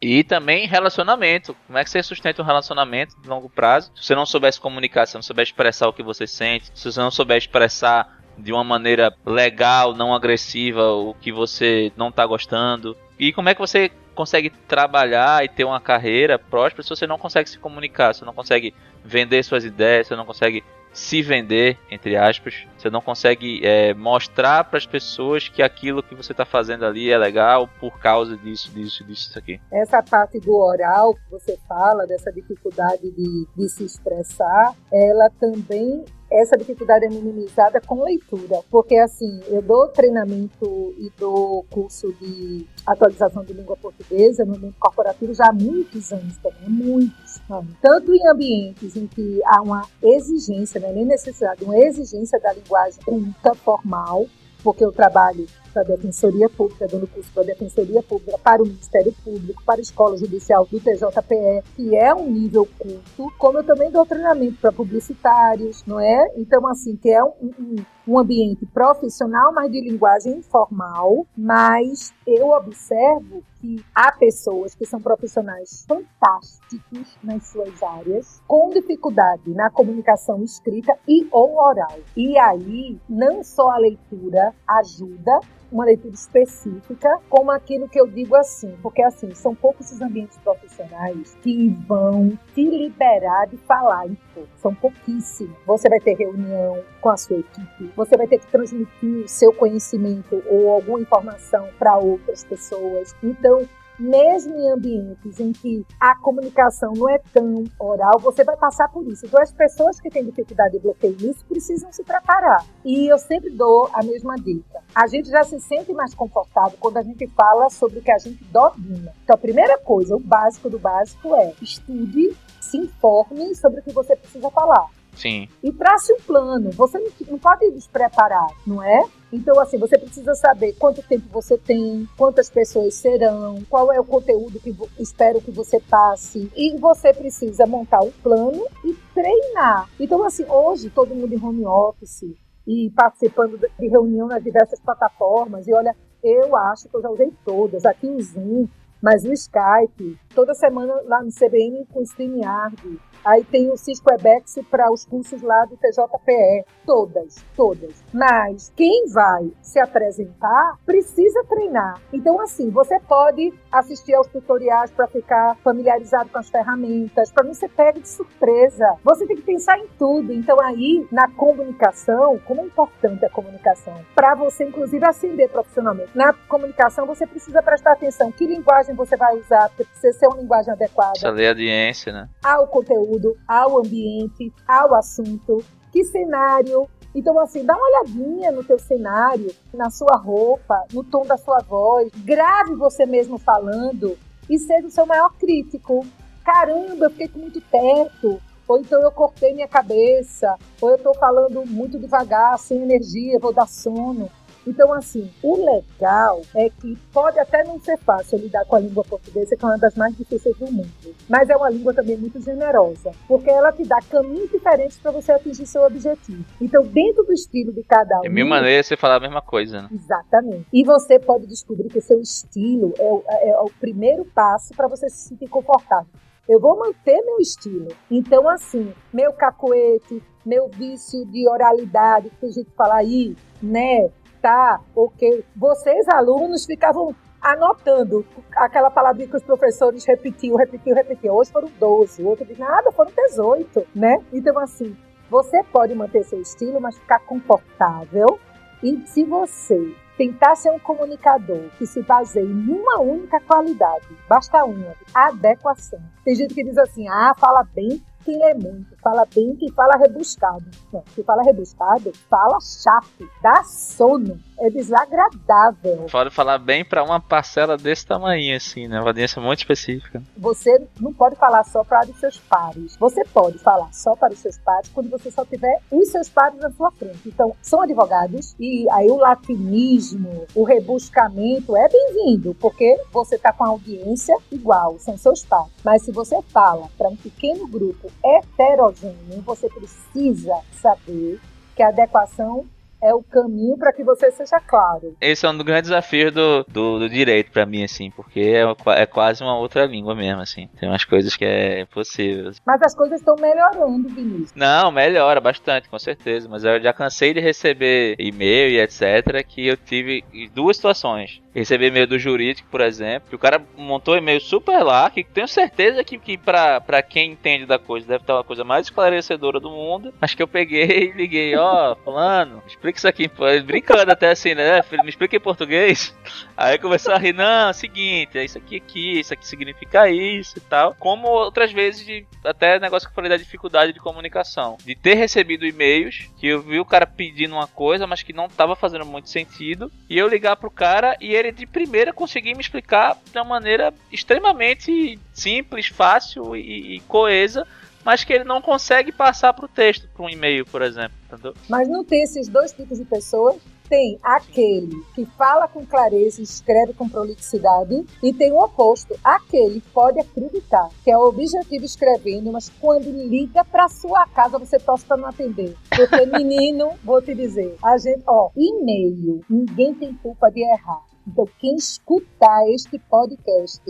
A: E também relacionamento. Como é que você sustenta um relacionamento de longo prazo? Se você não souber se comunicar, se não souber expressar o que você sente, se você não souber expressar de uma maneira legal, não agressiva, o que você não está gostando. E como é que você consegue trabalhar e ter uma carreira próspera se você não consegue se comunicar, se você não consegue vender suas ideias, se você não consegue se vender, entre aspas. Você não consegue é, mostrar para as pessoas que aquilo que você está fazendo ali é legal por causa disso, disso, disso, isso aqui.
B: Essa parte do oral que você fala, dessa dificuldade de, de se expressar, ela também essa dificuldade é minimizada com leitura, porque assim, eu dou treinamento e dou curso de atualização de língua portuguesa no mundo corporativo já há muitos anos também, muitos anos. Tanto em ambientes em que há uma exigência, não é nem necessidade, uma exigência da linguagem culta, formal, porque eu trabalho para a Defensoria Pública, dando curso para a Defensoria Pública, para o Ministério Público, para a Escola Judicial do TJPE, que é um nível culto, como eu também dou treinamento para publicitários, não é? Então, assim, que é um, um um ambiente profissional, mas de linguagem informal, mas eu observo que há pessoas que são profissionais fantásticos nas suas áreas, com dificuldade na comunicação escrita e ou oral. E aí, não só a leitura ajuda, uma leitura específica, como aquilo que eu digo assim, porque assim, são poucos os ambientes profissionais que vão te liberar de falar em pouco. São pouquíssimos. Você vai ter reunião com a sua equipe, você vai ter que transmitir o seu conhecimento ou alguma informação para outras pessoas. Então, mesmo em ambientes em que a comunicação não é tão oral, você vai passar por isso. Então, as pessoas que têm dificuldade de bloqueio nisso precisam se preparar. E eu sempre dou a mesma dica. A gente já se sente mais confortável quando a gente fala sobre o que a gente domina. Então, a primeira coisa, o básico do básico é estude, se informe sobre o que você precisa falar.
A: Sim.
B: E trace um plano. Você não pode despreparar, não é? Então, assim, você precisa saber quanto tempo você tem, quantas pessoas serão, qual é o conteúdo que espero que você passe. E você precisa montar um plano e treinar. Então, assim, hoje, todo mundo em home office e participando de reunião nas diversas plataformas. E olha, eu acho que eu já usei todas. Aqui o Zoom, mas o Skype, toda semana lá no CBN com o StreamYard. Aí tem o Cisco Webex para os cursos lá do TJPE. Todas, todas. Mas quem vai se apresentar precisa treinar. Então, assim, você pode assistir aos tutoriais para ficar familiarizado com as ferramentas, para não ser pego de surpresa. Você tem que pensar em tudo. Então, aí, na comunicação, como é importante a comunicação? Para você, inclusive, ascender profissionalmente. Na comunicação, você precisa prestar atenção. Que linguagem você vai usar? Porque precisa ser uma linguagem adequada.
A: Precisa ler a audiência, né?
B: Ao conteúdo conteúdo, ao ambiente, ao assunto, que cenário. Então, assim, dá uma olhadinha no teu cenário, na sua roupa, no tom da sua voz, grave você mesmo falando e seja o seu maior crítico. Caramba, eu fiquei com muito perto, ou então eu cortei minha cabeça, ou eu estou falando muito devagar, sem energia, vou dar sono. Então, assim, o legal é que pode até não ser fácil lidar com a língua portuguesa, que é uma das mais difíceis do mundo, mas é uma língua também muito generosa, porque ela te dá caminhos diferentes para você atingir seu objetivo. Então, dentro do estilo de cada um.
A: É mil maneiras você falar a mesma coisa, né?
B: Exatamente. E você pode descobrir que seu estilo é o, é, é o primeiro passo para você se sentir confortável. Eu vou manter meu estilo. Então, assim, meu cacoete, meu vício de oralidade, que a gente fala aí, né? Tá, ok. Vocês, alunos, ficavam anotando aquela palavrinha que os professores repetiam, repetiam, repetiam. Hoje foram 12, outro de nada, foram 18, né? Então, assim, você pode manter seu estilo, mas ficar confortável. E se você tentar ser um comunicador que se baseie em uma única qualidade, basta uma, adequação. Tem gente que diz assim, ah, fala bem quem lê muito, fala bem quem fala rebuscado. Não, quem fala rebuscado, fala chato, dá sono, é desagradável.
A: Pode falar bem para uma parcela desse tamanho, assim, né? Uma audiência muito específica.
B: Você não pode falar só para os seus pares. Você pode falar só para os seus pares quando você só tiver os seus pares na sua frente. Então, são advogados e aí o latinismo, o rebuscamento é bem-vindo, porque você está com a audiência igual, são seus pares. Mas se você fala para um pequeno grupo heterogêneo, você precisa saber que a adequação é o caminho para que você seja claro.
A: Esse é um dos grandes desafios do, do, do direito para mim, assim, porque é, é, quase uma outra língua mesmo, assim. Tem umas coisas que é possível.
B: Mas as coisas estão melhorando, Vinícius.
A: Não, melhora bastante, com certeza. Mas eu já cansei de receber e-mail e etc. que eu tive duas situações receber e-mail do jurídico, por exemplo, que o cara montou e-mail super lá, que tenho certeza que, que pra, pra quem entende da coisa deve estar uma coisa mais esclarecedora do mundo. Acho que eu peguei e liguei, ó, oh, fulano, explica isso aqui, brincando até assim, né? Me explica em português. Aí começou a rir, não, é seguinte, é isso aqui aqui, isso aqui significa isso e tal. Como outras vezes, de, até negócio que eu falei da dificuldade de comunicação. De ter recebido e-mails, que eu vi o cara pedindo uma coisa, mas que não estava fazendo muito sentido, e eu ligar pro cara e ele ele de primeira conseguir me explicar de uma maneira extremamente simples, fácil e, e coesa, mas que ele não consegue passar para o texto, para um e-mail, por exemplo. Entendeu?
B: Mas não tem esses dois tipos de pessoas? Tem aquele que fala com clareza e escreve com prolixidade, e tem o oposto, aquele que pode acreditar que é o objetivo escrevendo, mas quando liga para sua casa você torce para não atender. Porque, menino, vou te dizer, a gente, ó, e-mail, ninguém tem culpa de errar. Então, quem escutar este podcast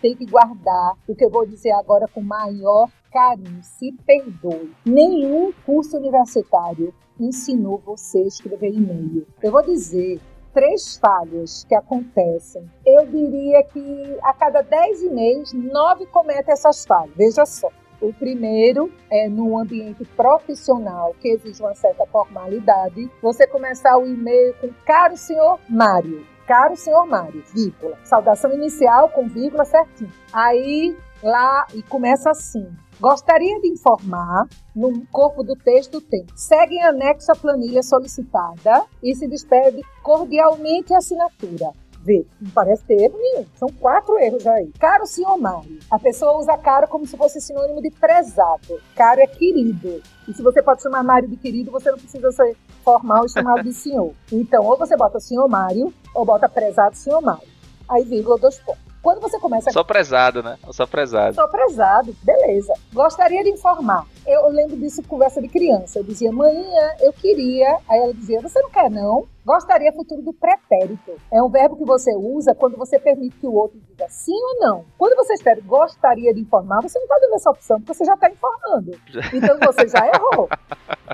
B: tem que guardar o que eu vou dizer agora com maior carinho. Se perdoe. Nenhum curso universitário ensinou você a escrever e-mail. Eu vou dizer três falhas que acontecem. Eu diria que a cada dez e-mails, nove cometem essas falhas. Veja só. O primeiro é num ambiente profissional que exige uma certa formalidade. Você começar o e-mail com caro senhor Mário caro senhor Mário, vírgula. Saudação inicial com vírgula certinho. Aí lá e começa assim. Gostaria de informar, no corpo do texto tem, segue em anexo a planilha solicitada e se despede cordialmente a assinatura. Vê, não parece ter erro nenhum. São quatro erros aí. Caro senhor Mário. A pessoa usa caro como se fosse sinônimo de prezado. Caro é querido. E se você pode chamar Mário de querido, você não precisa ser formal e chamado de senhor. Então, ou você bota senhor Mário, ou bota prezado senhor Mário. Aí, vírgula, dois pontos. Quando você começa.
A: Só prezado, né? Só prezado.
B: Só prezado, beleza. Gostaria de informar. Eu lembro disso conversa de criança. Eu dizia, manhã, eu queria. Aí ela dizia, você não quer não? Gostaria futuro do pretérito. É um verbo que você usa quando você permite que o outro diga sim ou não. Quando você escreve gostaria de informar, você não está dando essa opção, porque você já está informando. Então você já errou.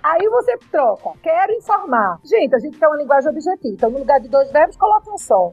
B: Aí você troca, quero informar. Gente, a gente quer uma linguagem objetiva. Então, no lugar de dois verbos, coloca um só.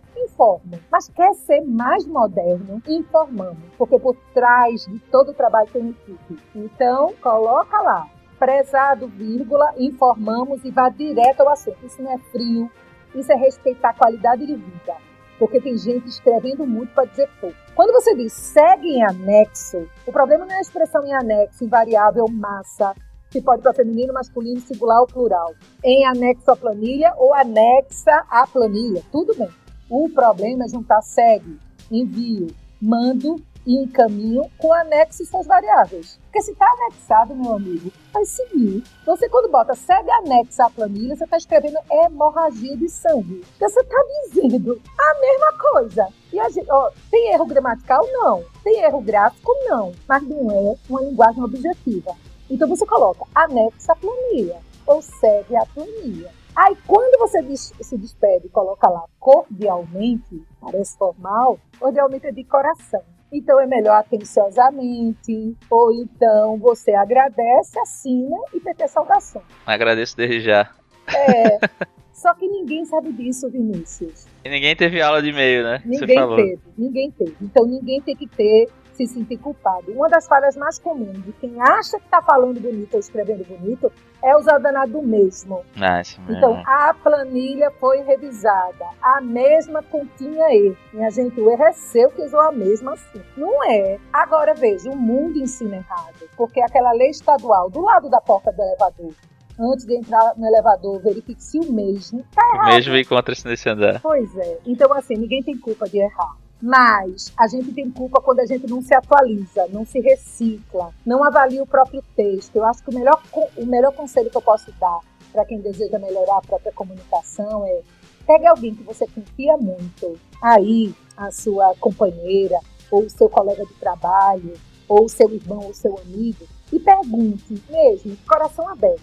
B: Mas quer ser mais moderno? Informando. Porque por trás de todo o trabalho tem equipe. Então, coloca lá prezado, vírgula, informamos e vá direto ao assunto. Isso não é frio, isso é respeitar a qualidade de vida. Porque tem gente escrevendo muito para dizer pouco. Quando você diz segue em anexo, o problema não é a expressão em anexo, em variável massa, que pode para feminino, masculino, singular ou plural. Em anexo à planilha ou anexa à planilha. Tudo bem. O problema é juntar segue, envio, mando e em caminho com anexo e suas variáveis. Porque se está anexado, meu amigo, vai seguir. Você, quando bota segue anexa à planilha, você está escrevendo hemorragia de sangue. Porque você está dizendo a mesma coisa. E a gente, ó, tem erro gramatical? Não. Tem erro gráfico? Não. Mas não é uma linguagem objetiva. Então você coloca anexa à planilha ou segue a planilha. Aí quando você se despede e coloca lá cordialmente, parece formal, cordialmente é de coração. Então é melhor atenciosamente, ou então você agradece, assina e PT saudação.
A: Agradeço desde já.
B: É. Só que ninguém sabe disso, Vinícius.
A: E ninguém teve aula de e-mail, né?
B: Ninguém teve, ninguém teve. Então ninguém tem que ter se sentir culpado. Uma das falhas mais comuns de quem acha que está falando bonito ou escrevendo bonito é usar o danado mesmo.
A: Ah,
B: então, a planilha foi revisada. A mesma continha erro. Minha gente, o erro é seu que usou a mesma assim. Não é. Agora, veja, o mundo ensina errado. Porque aquela lei estadual do lado da porta do elevador antes de entrar no elevador, verifique se o mesmo tá errado.
A: O mesmo encontra-se nesse andar.
B: Pois é. Então, assim, ninguém tem culpa de errar. Mas a gente tem culpa quando a gente não se atualiza, não se recicla, não avalia o próprio texto. Eu acho que o melhor, o melhor conselho que eu posso dar para quem deseja melhorar a própria comunicação é pegue alguém que você confia muito, aí a sua companheira, ou o seu colega de trabalho, ou o seu irmão ou seu amigo, e pergunte mesmo, coração aberto,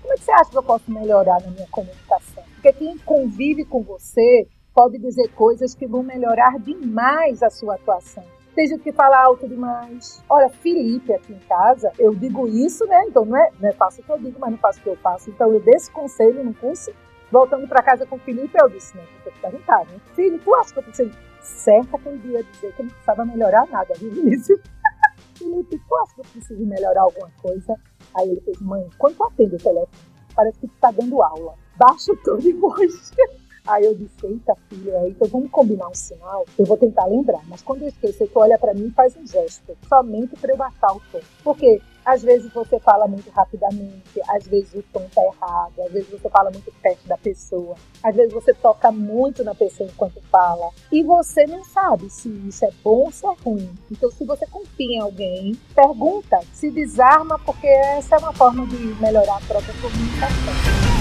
B: como é que você acha que eu posso melhorar na minha comunicação? Porque quem convive com você pode dizer coisas que vão melhorar demais a sua atuação. Tem gente que fala alto demais. Olha, Felipe aqui em casa, eu digo isso, né? Então não é, não é fácil o que eu digo, mas não faço o que eu faço. Então eu dei esse conselho no curso. Voltando para casa com o Felipe, eu disse, né? Tem que perguntar, né? Filho, tu acha que eu preciso? Certo aquele dia dizer que eu não precisava melhorar nada, viu, Vinícius? Felipe, tu acha que eu preciso melhorar alguma coisa? Aí ele fez, mãe, quando tu atende o telefone, parece que tu tá dando aula. Baixa o de voz. Aí eu disse, eita filha, então vamos combinar um sinal? Eu vou tentar lembrar, mas quando eu esquecer, tu olha para mim e faz um gesto, somente para eu baixar o tom. Porque às vezes você fala muito rapidamente, às vezes o tom tá errado, às vezes você fala muito perto da pessoa, às vezes você toca muito na pessoa enquanto fala, e você não sabe se isso é bom ou se é ruim. Então, se você confia em alguém, pergunta, se desarma, porque essa é uma forma de melhorar a própria comunicação.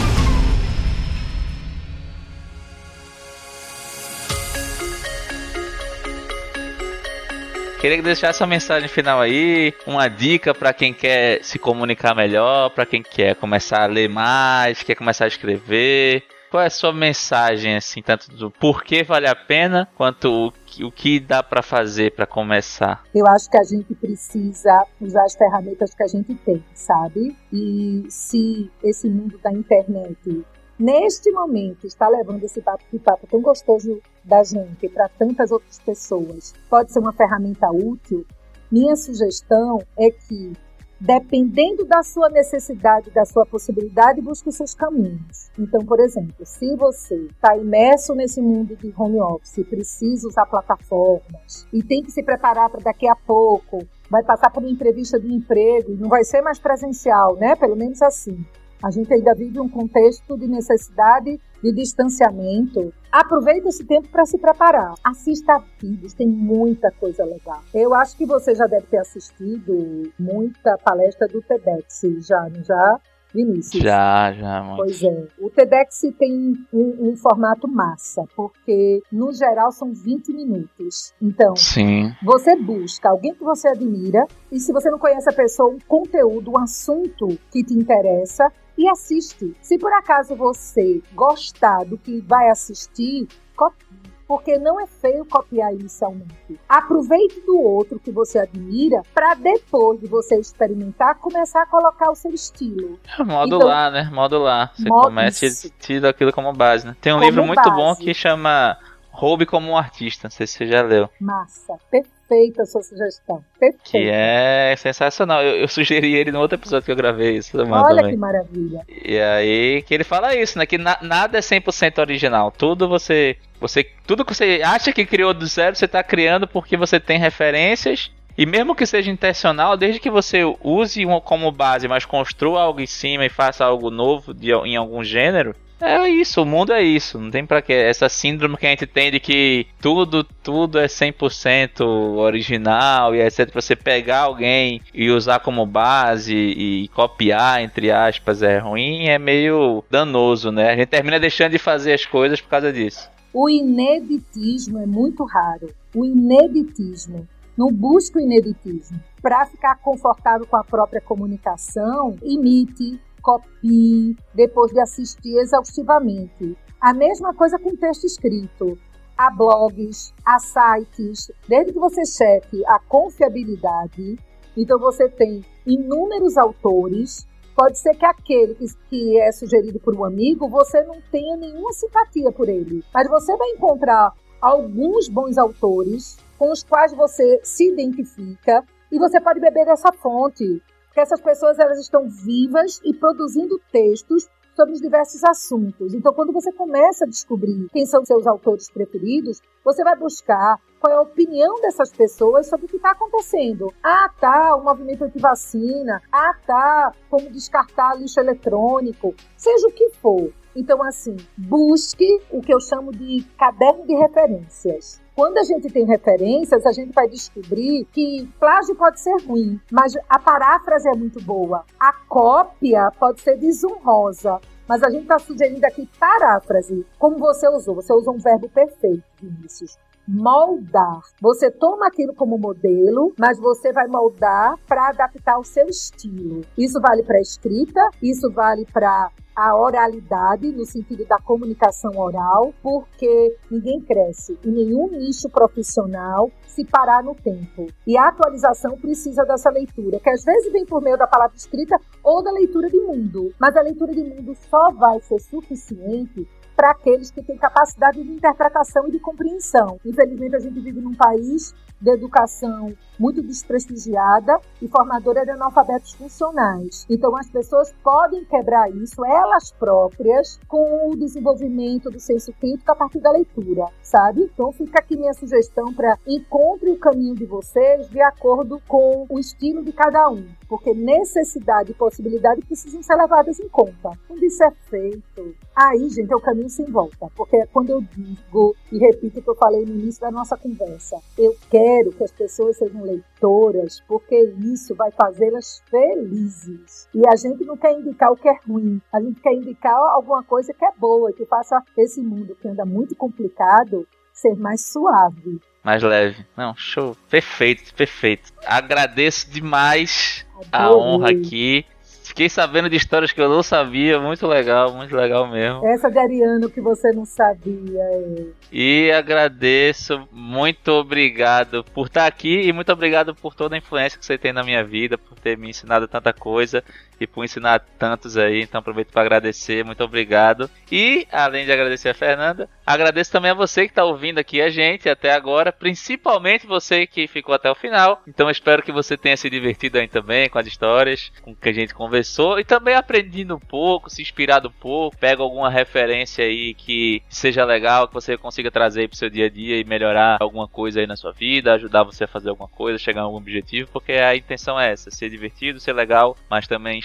A: Queria deixar essa mensagem final aí, uma dica para quem quer se comunicar melhor, para quem quer começar a ler mais, quer começar a escrever. Qual é a sua mensagem, assim, tanto do porquê vale a pena, quanto o que, o que dá para fazer para começar?
B: Eu acho que a gente precisa usar as ferramentas que a gente tem, sabe? E se esse mundo da internet neste momento está levando esse papo de papo tão gostoso da gente para tantas outras pessoas, pode ser uma ferramenta útil, minha sugestão é que, dependendo da sua necessidade, da sua possibilidade, busque os seus caminhos. Então, por exemplo, se você está imerso nesse mundo de home office, precisa usar plataformas e tem que se preparar para daqui a pouco vai passar por uma entrevista de emprego e não vai ser mais presencial, né? Pelo menos assim. A gente ainda vive um contexto de necessidade de distanciamento. Aproveite esse tempo para se preparar. Assista vídeos, tem muita coisa legal. Eu acho que você já deve ter assistido muita palestra do TEDx, já, não já? Vinícius.
A: Já, já. Muito.
B: Pois é. O TEDx tem um, um, formato massa, porque no geral são 20 minutos. Então,
A: Sim.
B: você busca alguém que você admira e se você não conhece a pessoa, um conteúdo, um assunto que te interessa, e assiste. Se por acaso você gostar do que vai assistir, copie, porque não é feio copiar inicialmente. Aproveite do outro que você admira para depois de você experimentar começar a colocar o seu estilo.
A: Modular, então, né? Modular. Você começa e tira aquilo como base, né? Tem um livro muito base. bom que chama Roube como um artista, não sei se você já leu.
B: Massa, perfeita a sua sugestão. Perfeita.
A: Que é sensacional. Eu, eu, sugeri ele no outro episódio que eu gravei isso.
B: Olha também. que maravilha.
A: E aí que ele fala isso, né? Que na, nada é 100% original. Tudo você, você. Tudo que você acha que criou do zero, você está criando porque você tem referências. E mesmo que seja intencional, desde que você use uma como base, mas construa algo em cima e faça algo novo de, em algum gênero, É isso, o mundo é isso. Não tem pra quê. Essa síndrome que a gente tem de que tudo, tudo é 100% original e etc. Você pegar alguém e usar como base e copiar, entre aspas, é ruim, é meio danoso, né? A gente termina deixando de fazer as coisas por causa disso.
B: O ineditismo é muito raro. O ineditismo. Não busque o ineditismo. Para ficar confortável com a própria comunicação, imite, copie, depois de assistir exaustivamente. A mesma coisa com texto escrito. Há blogs, há sites, desde que você cheque a confiabilidade. Então você tem inúmeros autores. Pode ser que aquele que é sugerido por um amigo, você não tenha nenhuma simpatia por ele. Mas você vai encontrar alguns bons autores com os quais você se identifica e você pode beber dessa fonte. Porque essas pessoas elas estão vivas e produzindo textos sobre os diversos assuntos. Então, quando você começa a descobrir quem são seus autores preferidos, você vai buscar qual é a opinião dessas pessoas sobre o que está acontecendo. Ah, tá, o movimento anti-vacina. Ah, tá, como descartar lixo eletrônico. Seja o que for. Então, assim, busque o que eu chamo de caderno de referências. Quando a gente tem referências, a gente vai descobrir que plágio pode ser ruim, mas a paráfrase é muito boa. A cópia pode ser desonrosa, mas a gente está sugerindo aqui paráfrase, como você usou. Você usou um verbo perfeito, Vinícius moldar. Você toma aquilo como modelo, mas você vai moldar para adaptar ao seu estilo. Isso vale para escrita, isso vale para a oralidade, no sentido da comunicação oral, porque ninguém cresce em nenhum nicho profissional se parar no tempo. E a atualização precisa dessa leitura, que às vezes vem por meio da palavra escrita ou da leitura de mundo. Mas a leitura de mundo só vai ser suficiente para aqueles que têm capacidade de interpretação e de compreensão. Infelizmente, a gente vive num país de educação muito desprestigiada e formadora de analfabetos funcionais. Então, as pessoas podem quebrar isso elas próprias com o desenvolvimento do senso crítico a partir da leitura, sabe? Então, fica aqui minha sugestão para encontre o caminho de vocês de acordo com o estilo de cada um, porque necessidade e possibilidade precisam ser levadas em conta. Quando isso é feito, aí, gente, é o caminho sem volta, porque quando eu digo e repito o que eu falei no início da nossa conversa, eu quero quero que as pessoas sejam leitoras, porque isso vai fazê-las felizes. E a gente não quer indicar o que é ruim, a gente quer indicar alguma coisa que é boa, que faça esse mundo que anda muito complicado ser mais suave.
A: Mais leve. Não, show. Perfeito, perfeito. Agradeço demais Adorei. a honra aqui. Fiquei sabendo de histórias que eu não sabia, muito legal, muito legal mesmo.
B: Essa de Ariano que você não sabia. É.
A: E agradeço, muito obrigado por estar aqui e muito obrigado por toda a influência que você tem na minha vida, por ter me ensinado tanta coisa e por ensinar tantos aí. Então aproveito para agradecer, muito obrigado. E além de agradecer a Fernanda, agradeço também a você que está ouvindo aqui a gente até agora, principalmente você que ficou até o final. Então espero que você tenha se divertido aí também com as histórias, com que a gente conversou e também aprendido um pouco, se inspirado um pouco, pega alguma referência aí que seja legal, que você consiga trazer para o seu dia a dia e melhorar alguma coisa aí na sua vida, ajudar você a fazer alguma coisa, chegar a algum objetivo, porque a intenção é essa, ser divertido, ser legal, mas também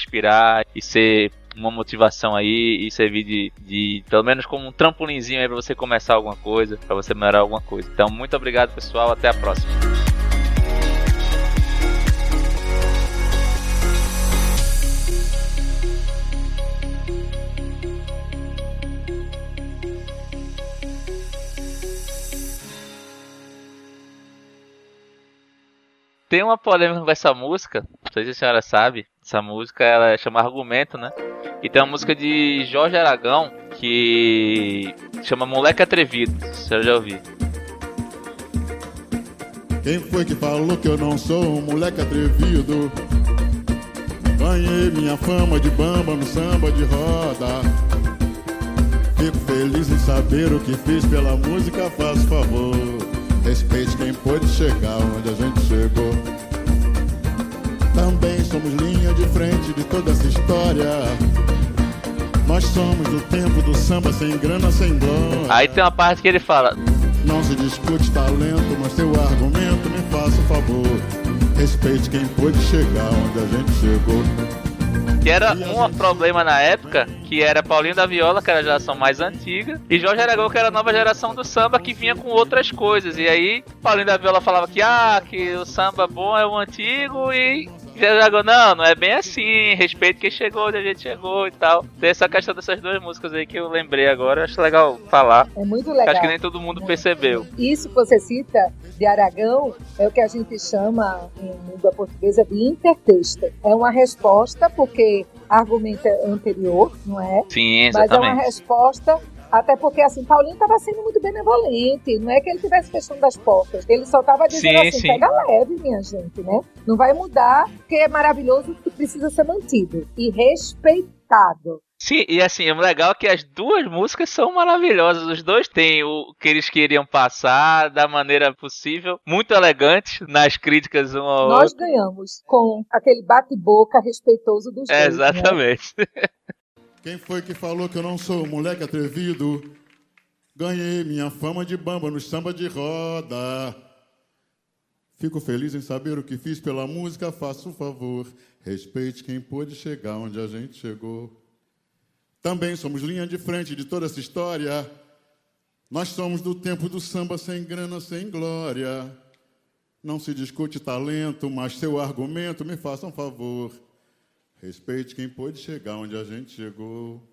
A: e ser uma motivação aí e servir de, de pelo menos como um trampolinzinho aí para você começar alguma coisa, para você melhorar alguma coisa. Então, muito obrigado, pessoal. Até a próxima. Tem uma polêmica com essa música, não sei se a senhora sabe. Essa música ela chama Argumento, né? E tem uma música de Jorge Aragão que chama Moleque Atrevido. Você já ouviu?
D: Quem foi que falou que eu não sou um moleque atrevido? Ganhei minha fama de bamba no samba de roda. Fico feliz em saber o que fiz pela música, faz favor. Respeite quem pôde chegar onde a gente chegou. Toda essa história. Nós somos o tempo do samba sem grana, sem glória.
A: Aí tem uma parte que ele fala:
D: Não se discute talento, mas seu argumento me faça o favor. Respeite quem pôde chegar onde a gente chegou.
A: Que era um problema na época, que era Paulinho da Viola, que era a geração mais antiga, e Jorge Aragão, que era a nova geração do samba, que vinha com outras coisas. E aí, Paulinho da Viola falava que, ah, que o samba bom é o antigo, e Jorge não, não é bem assim, respeito quem chegou onde a gente chegou e tal. Tem essa questão dessas duas músicas aí que eu lembrei agora, acho legal falar.
B: É muito legal.
A: Acho que nem todo mundo percebeu.
B: Isso que você cita de Aragão é o que a gente chama em língua portuguesa de intertexto. É uma resposta, porque argumento é anterior, não é?
A: Sim, exatamente. Mas
B: é uma resposta até porque, assim, Paulinho estava sendo muito benevolente. Não é que ele estivesse fechando as portas. Ele só estava dizendo sim, assim: sim. pega leve, minha gente, né? Não vai mudar, porque é maravilhoso que precisa ser mantido e respeitado.
A: Sim, e assim, o legal é que as duas músicas são maravilhosas. Os dois têm o que eles queriam passar da maneira possível, muito elegantes nas críticas um ao
B: Nós outro. ganhamos com aquele bate-boca respeitoso dos
A: é, dois. Né? Exatamente. Né?
D: Quem foi que falou que eu não sou um moleque atrevido? Ganhei minha fama de bamba no samba de roda. Fico feliz em saber o que fiz pela música, faça um favor. Respeite quem pôde chegar onde a gente chegou. Também somos linha de frente de toda essa história. Nós somos do tempo do samba sem grana, sem glória. Não se discute talento, mas seu argumento, me faça um favor. Respeite quem pôde chegar onde a gente chegou.